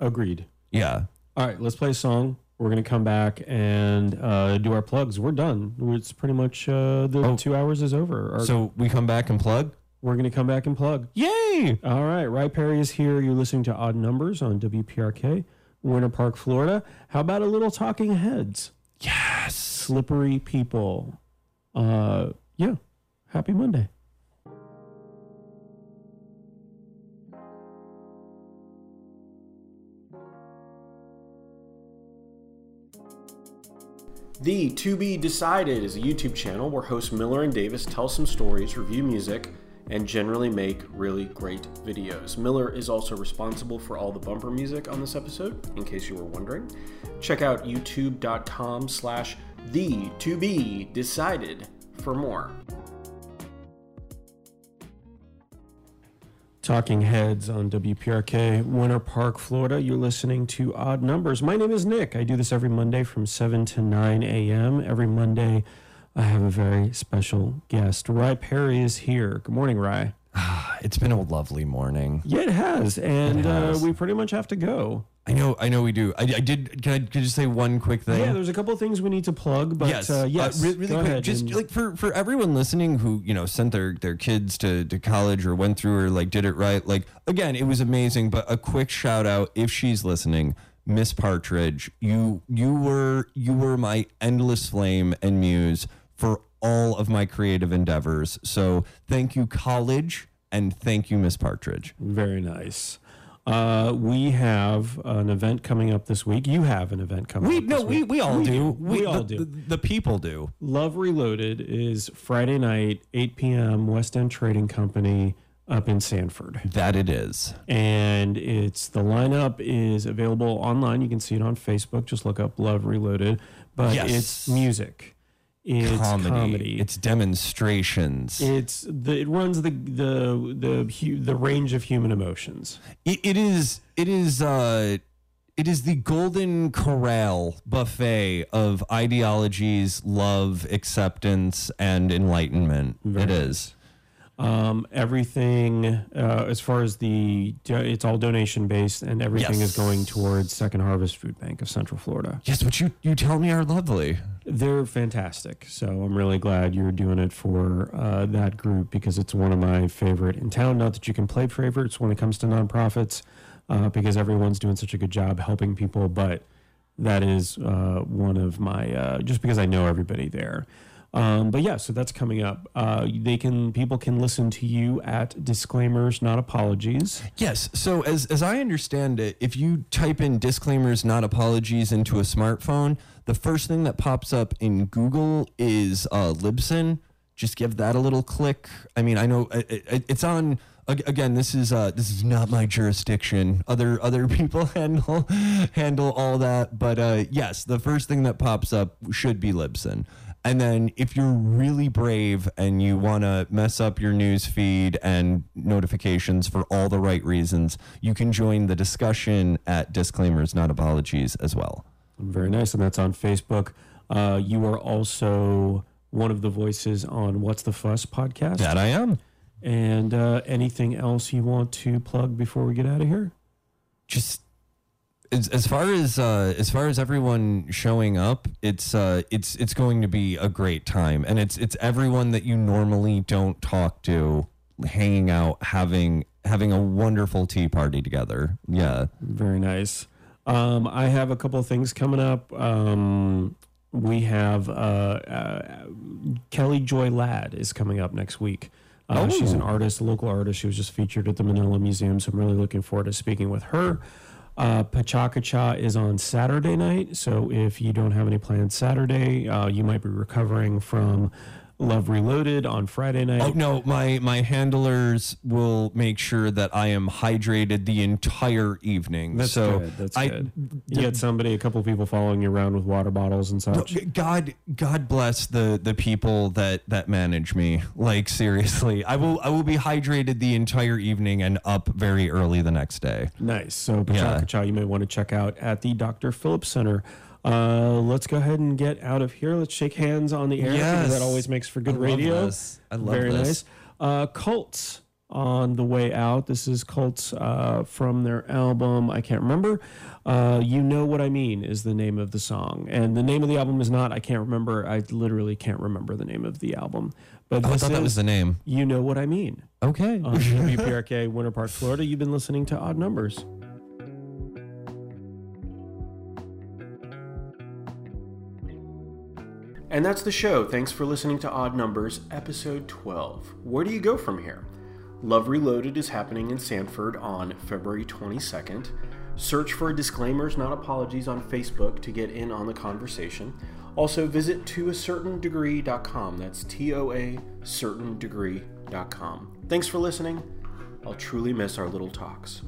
Agreed. yeah All right, let's play a song. We're gonna come back and uh, do our plugs. We're done. It's pretty much uh, the Oh. two hours is over. Our- so we come back and plug we're gonna come back and plug. yay All right, Ry Perry is here. You're listening to Odd Numbers on WPRK, Winter Park, Florida. How about a little Talking Heads? yes slippery people. Uh, yeah. Happy Monday. The To Be Decided is a YouTube channel where hosts Miller and Davis tell some stories, review music, and generally make really great videos. Miller is also responsible for all the bumper music on this episode, in case you were wondering. Check out youtube.com slash the to be decided for more. Talking Heads on WPRK, Winter Park, Florida. You're listening to Odd Numbers. My name is Nick. I do this every Monday from 7 to 9 a.m. Every Monday, I have a very special guest. Rye Perry is here. Good morning, Rye. It's been a lovely morning. Yeah, it has. And It has. Uh, we pretty much have to go. I know, I know we do. I, I did. Can I, I just say one quick thing? Yeah, there's a couple of things we need to plug, but yes, uh, yes, re- really go quick. ahead Just and- like for for everyone listening who you know sent their their kids to to college or went through or like did it right. Like again, it was amazing. But a quick shout out if she's listening, Miss Partridge. You you were you were my endless flame and muse for all of my creative endeavors. So thank you, college, and thank you, Miss Partridge. Very nice. Uh, we have an event coming up this week. You have an event coming We up no, this we week. we all do. We all the, do. The, the people do. Love Reloaded is Friday night, 8 p.m. West End Trading Company up in Sanford. That it is. And it's the lineup is available online. You can see it on Facebook. Just look up Love Reloaded. But Yes. it's music. It's comedy. comedy. It's demonstrations. It's the it runs the the the hu- the range of human emotions. It, it is. It is. Uh, it is the golden corral buffet of ideologies, love, acceptance, and enlightenment. it is. Um, everything uh, as far as the it's all donation based, and everything Yes. is going towards Second Harvest Food Bank of Central Florida. Yes, what you you tell me are lovely. They're fantastic. So I'm really glad you're doing it for uh, that group because it's one of my favorite in town. Not that you can play favorites when it comes to nonprofits, uh, because everyone's doing such a good job helping people. But that is uh, one of my uh, just because I know everybody there. Um, but yeah, so that's coming up. Uh, they can people can listen to you at disclaimers, not apologies. Yes. So as as I understand it, if you type in disclaimers, not apologies, into a smartphone, the first thing that pops up in Google is uh, Libsyn. Just give that a little click. I mean, I know it, it, it's on. Again, this is uh, this is not my jurisdiction. Other other people handle handle all that. But uh, yes, the first thing that pops up should be Libsyn. And then if you're really brave and you want to mess up your news feed and notifications for all the right reasons, you can join the discussion at disclaimers not apologies as well. Very nice, and that's on Facebook. Uh, you are also one of the voices on What's the Fuss podcast. That I am. And uh, anything else you want to plug before we get out of here? Just as, as far as uh, as far as everyone showing up, it's uh, it's it's going to be a great time, and it's it's everyone that you normally don't talk to, hanging out, having having a wonderful tea party together. Yeah. Very nice. Um, I have a couple of things coming up. Um, we have uh, uh, Kelly Joy Ladd is coming up next week. Uh, She's an Oh. artist, a local artist. She was just featured at the Mennello Museum, so I'm really looking forward to speaking with her. Uh, Pachakacha is on Saturday night, so if you don't have any plans Saturday, uh, you might be recovering from Love Reloaded on Friday night. Oh no, my my handlers will make sure that I am hydrated the entire evening. That's so good. That's I, good. You had somebody, a couple of people following you around with water bottles and such. God God bless the the people that that manage me. Like seriously, I will I will be hydrated the entire evening and up very early the next day. Nice. So Yeah. Pachakacha, you may want to check out at the Dr. Phillips Center. Uh, let's go ahead and get out of here. Let's shake hands on the air because Yes. that always makes for good radio. I love this. I love Very this. nice. Uh, Cults on the way out. This is Cults uh, from their album. I can't remember. Uh, you know what I mean is the name of the song, and the name of the album is not. I can't remember. I literally can't remember the name of the album. But Oh, I thought that was the name. you know what I mean Okay. on WPRK Winter Park, Florida. You've been listening to Odd Numbers. And that's the show. Thanks for listening to Odd Numbers, episode 12. Where do you go from here? Love Reloaded is happening in Sanford on February 22nd. Search for Disclaimers Not Apologies on Facebook to get in on the conversation. Also, visit toacertaindegree.com. That's T O A certaindegree.com. Thanks for listening. I'll truly miss our little talks.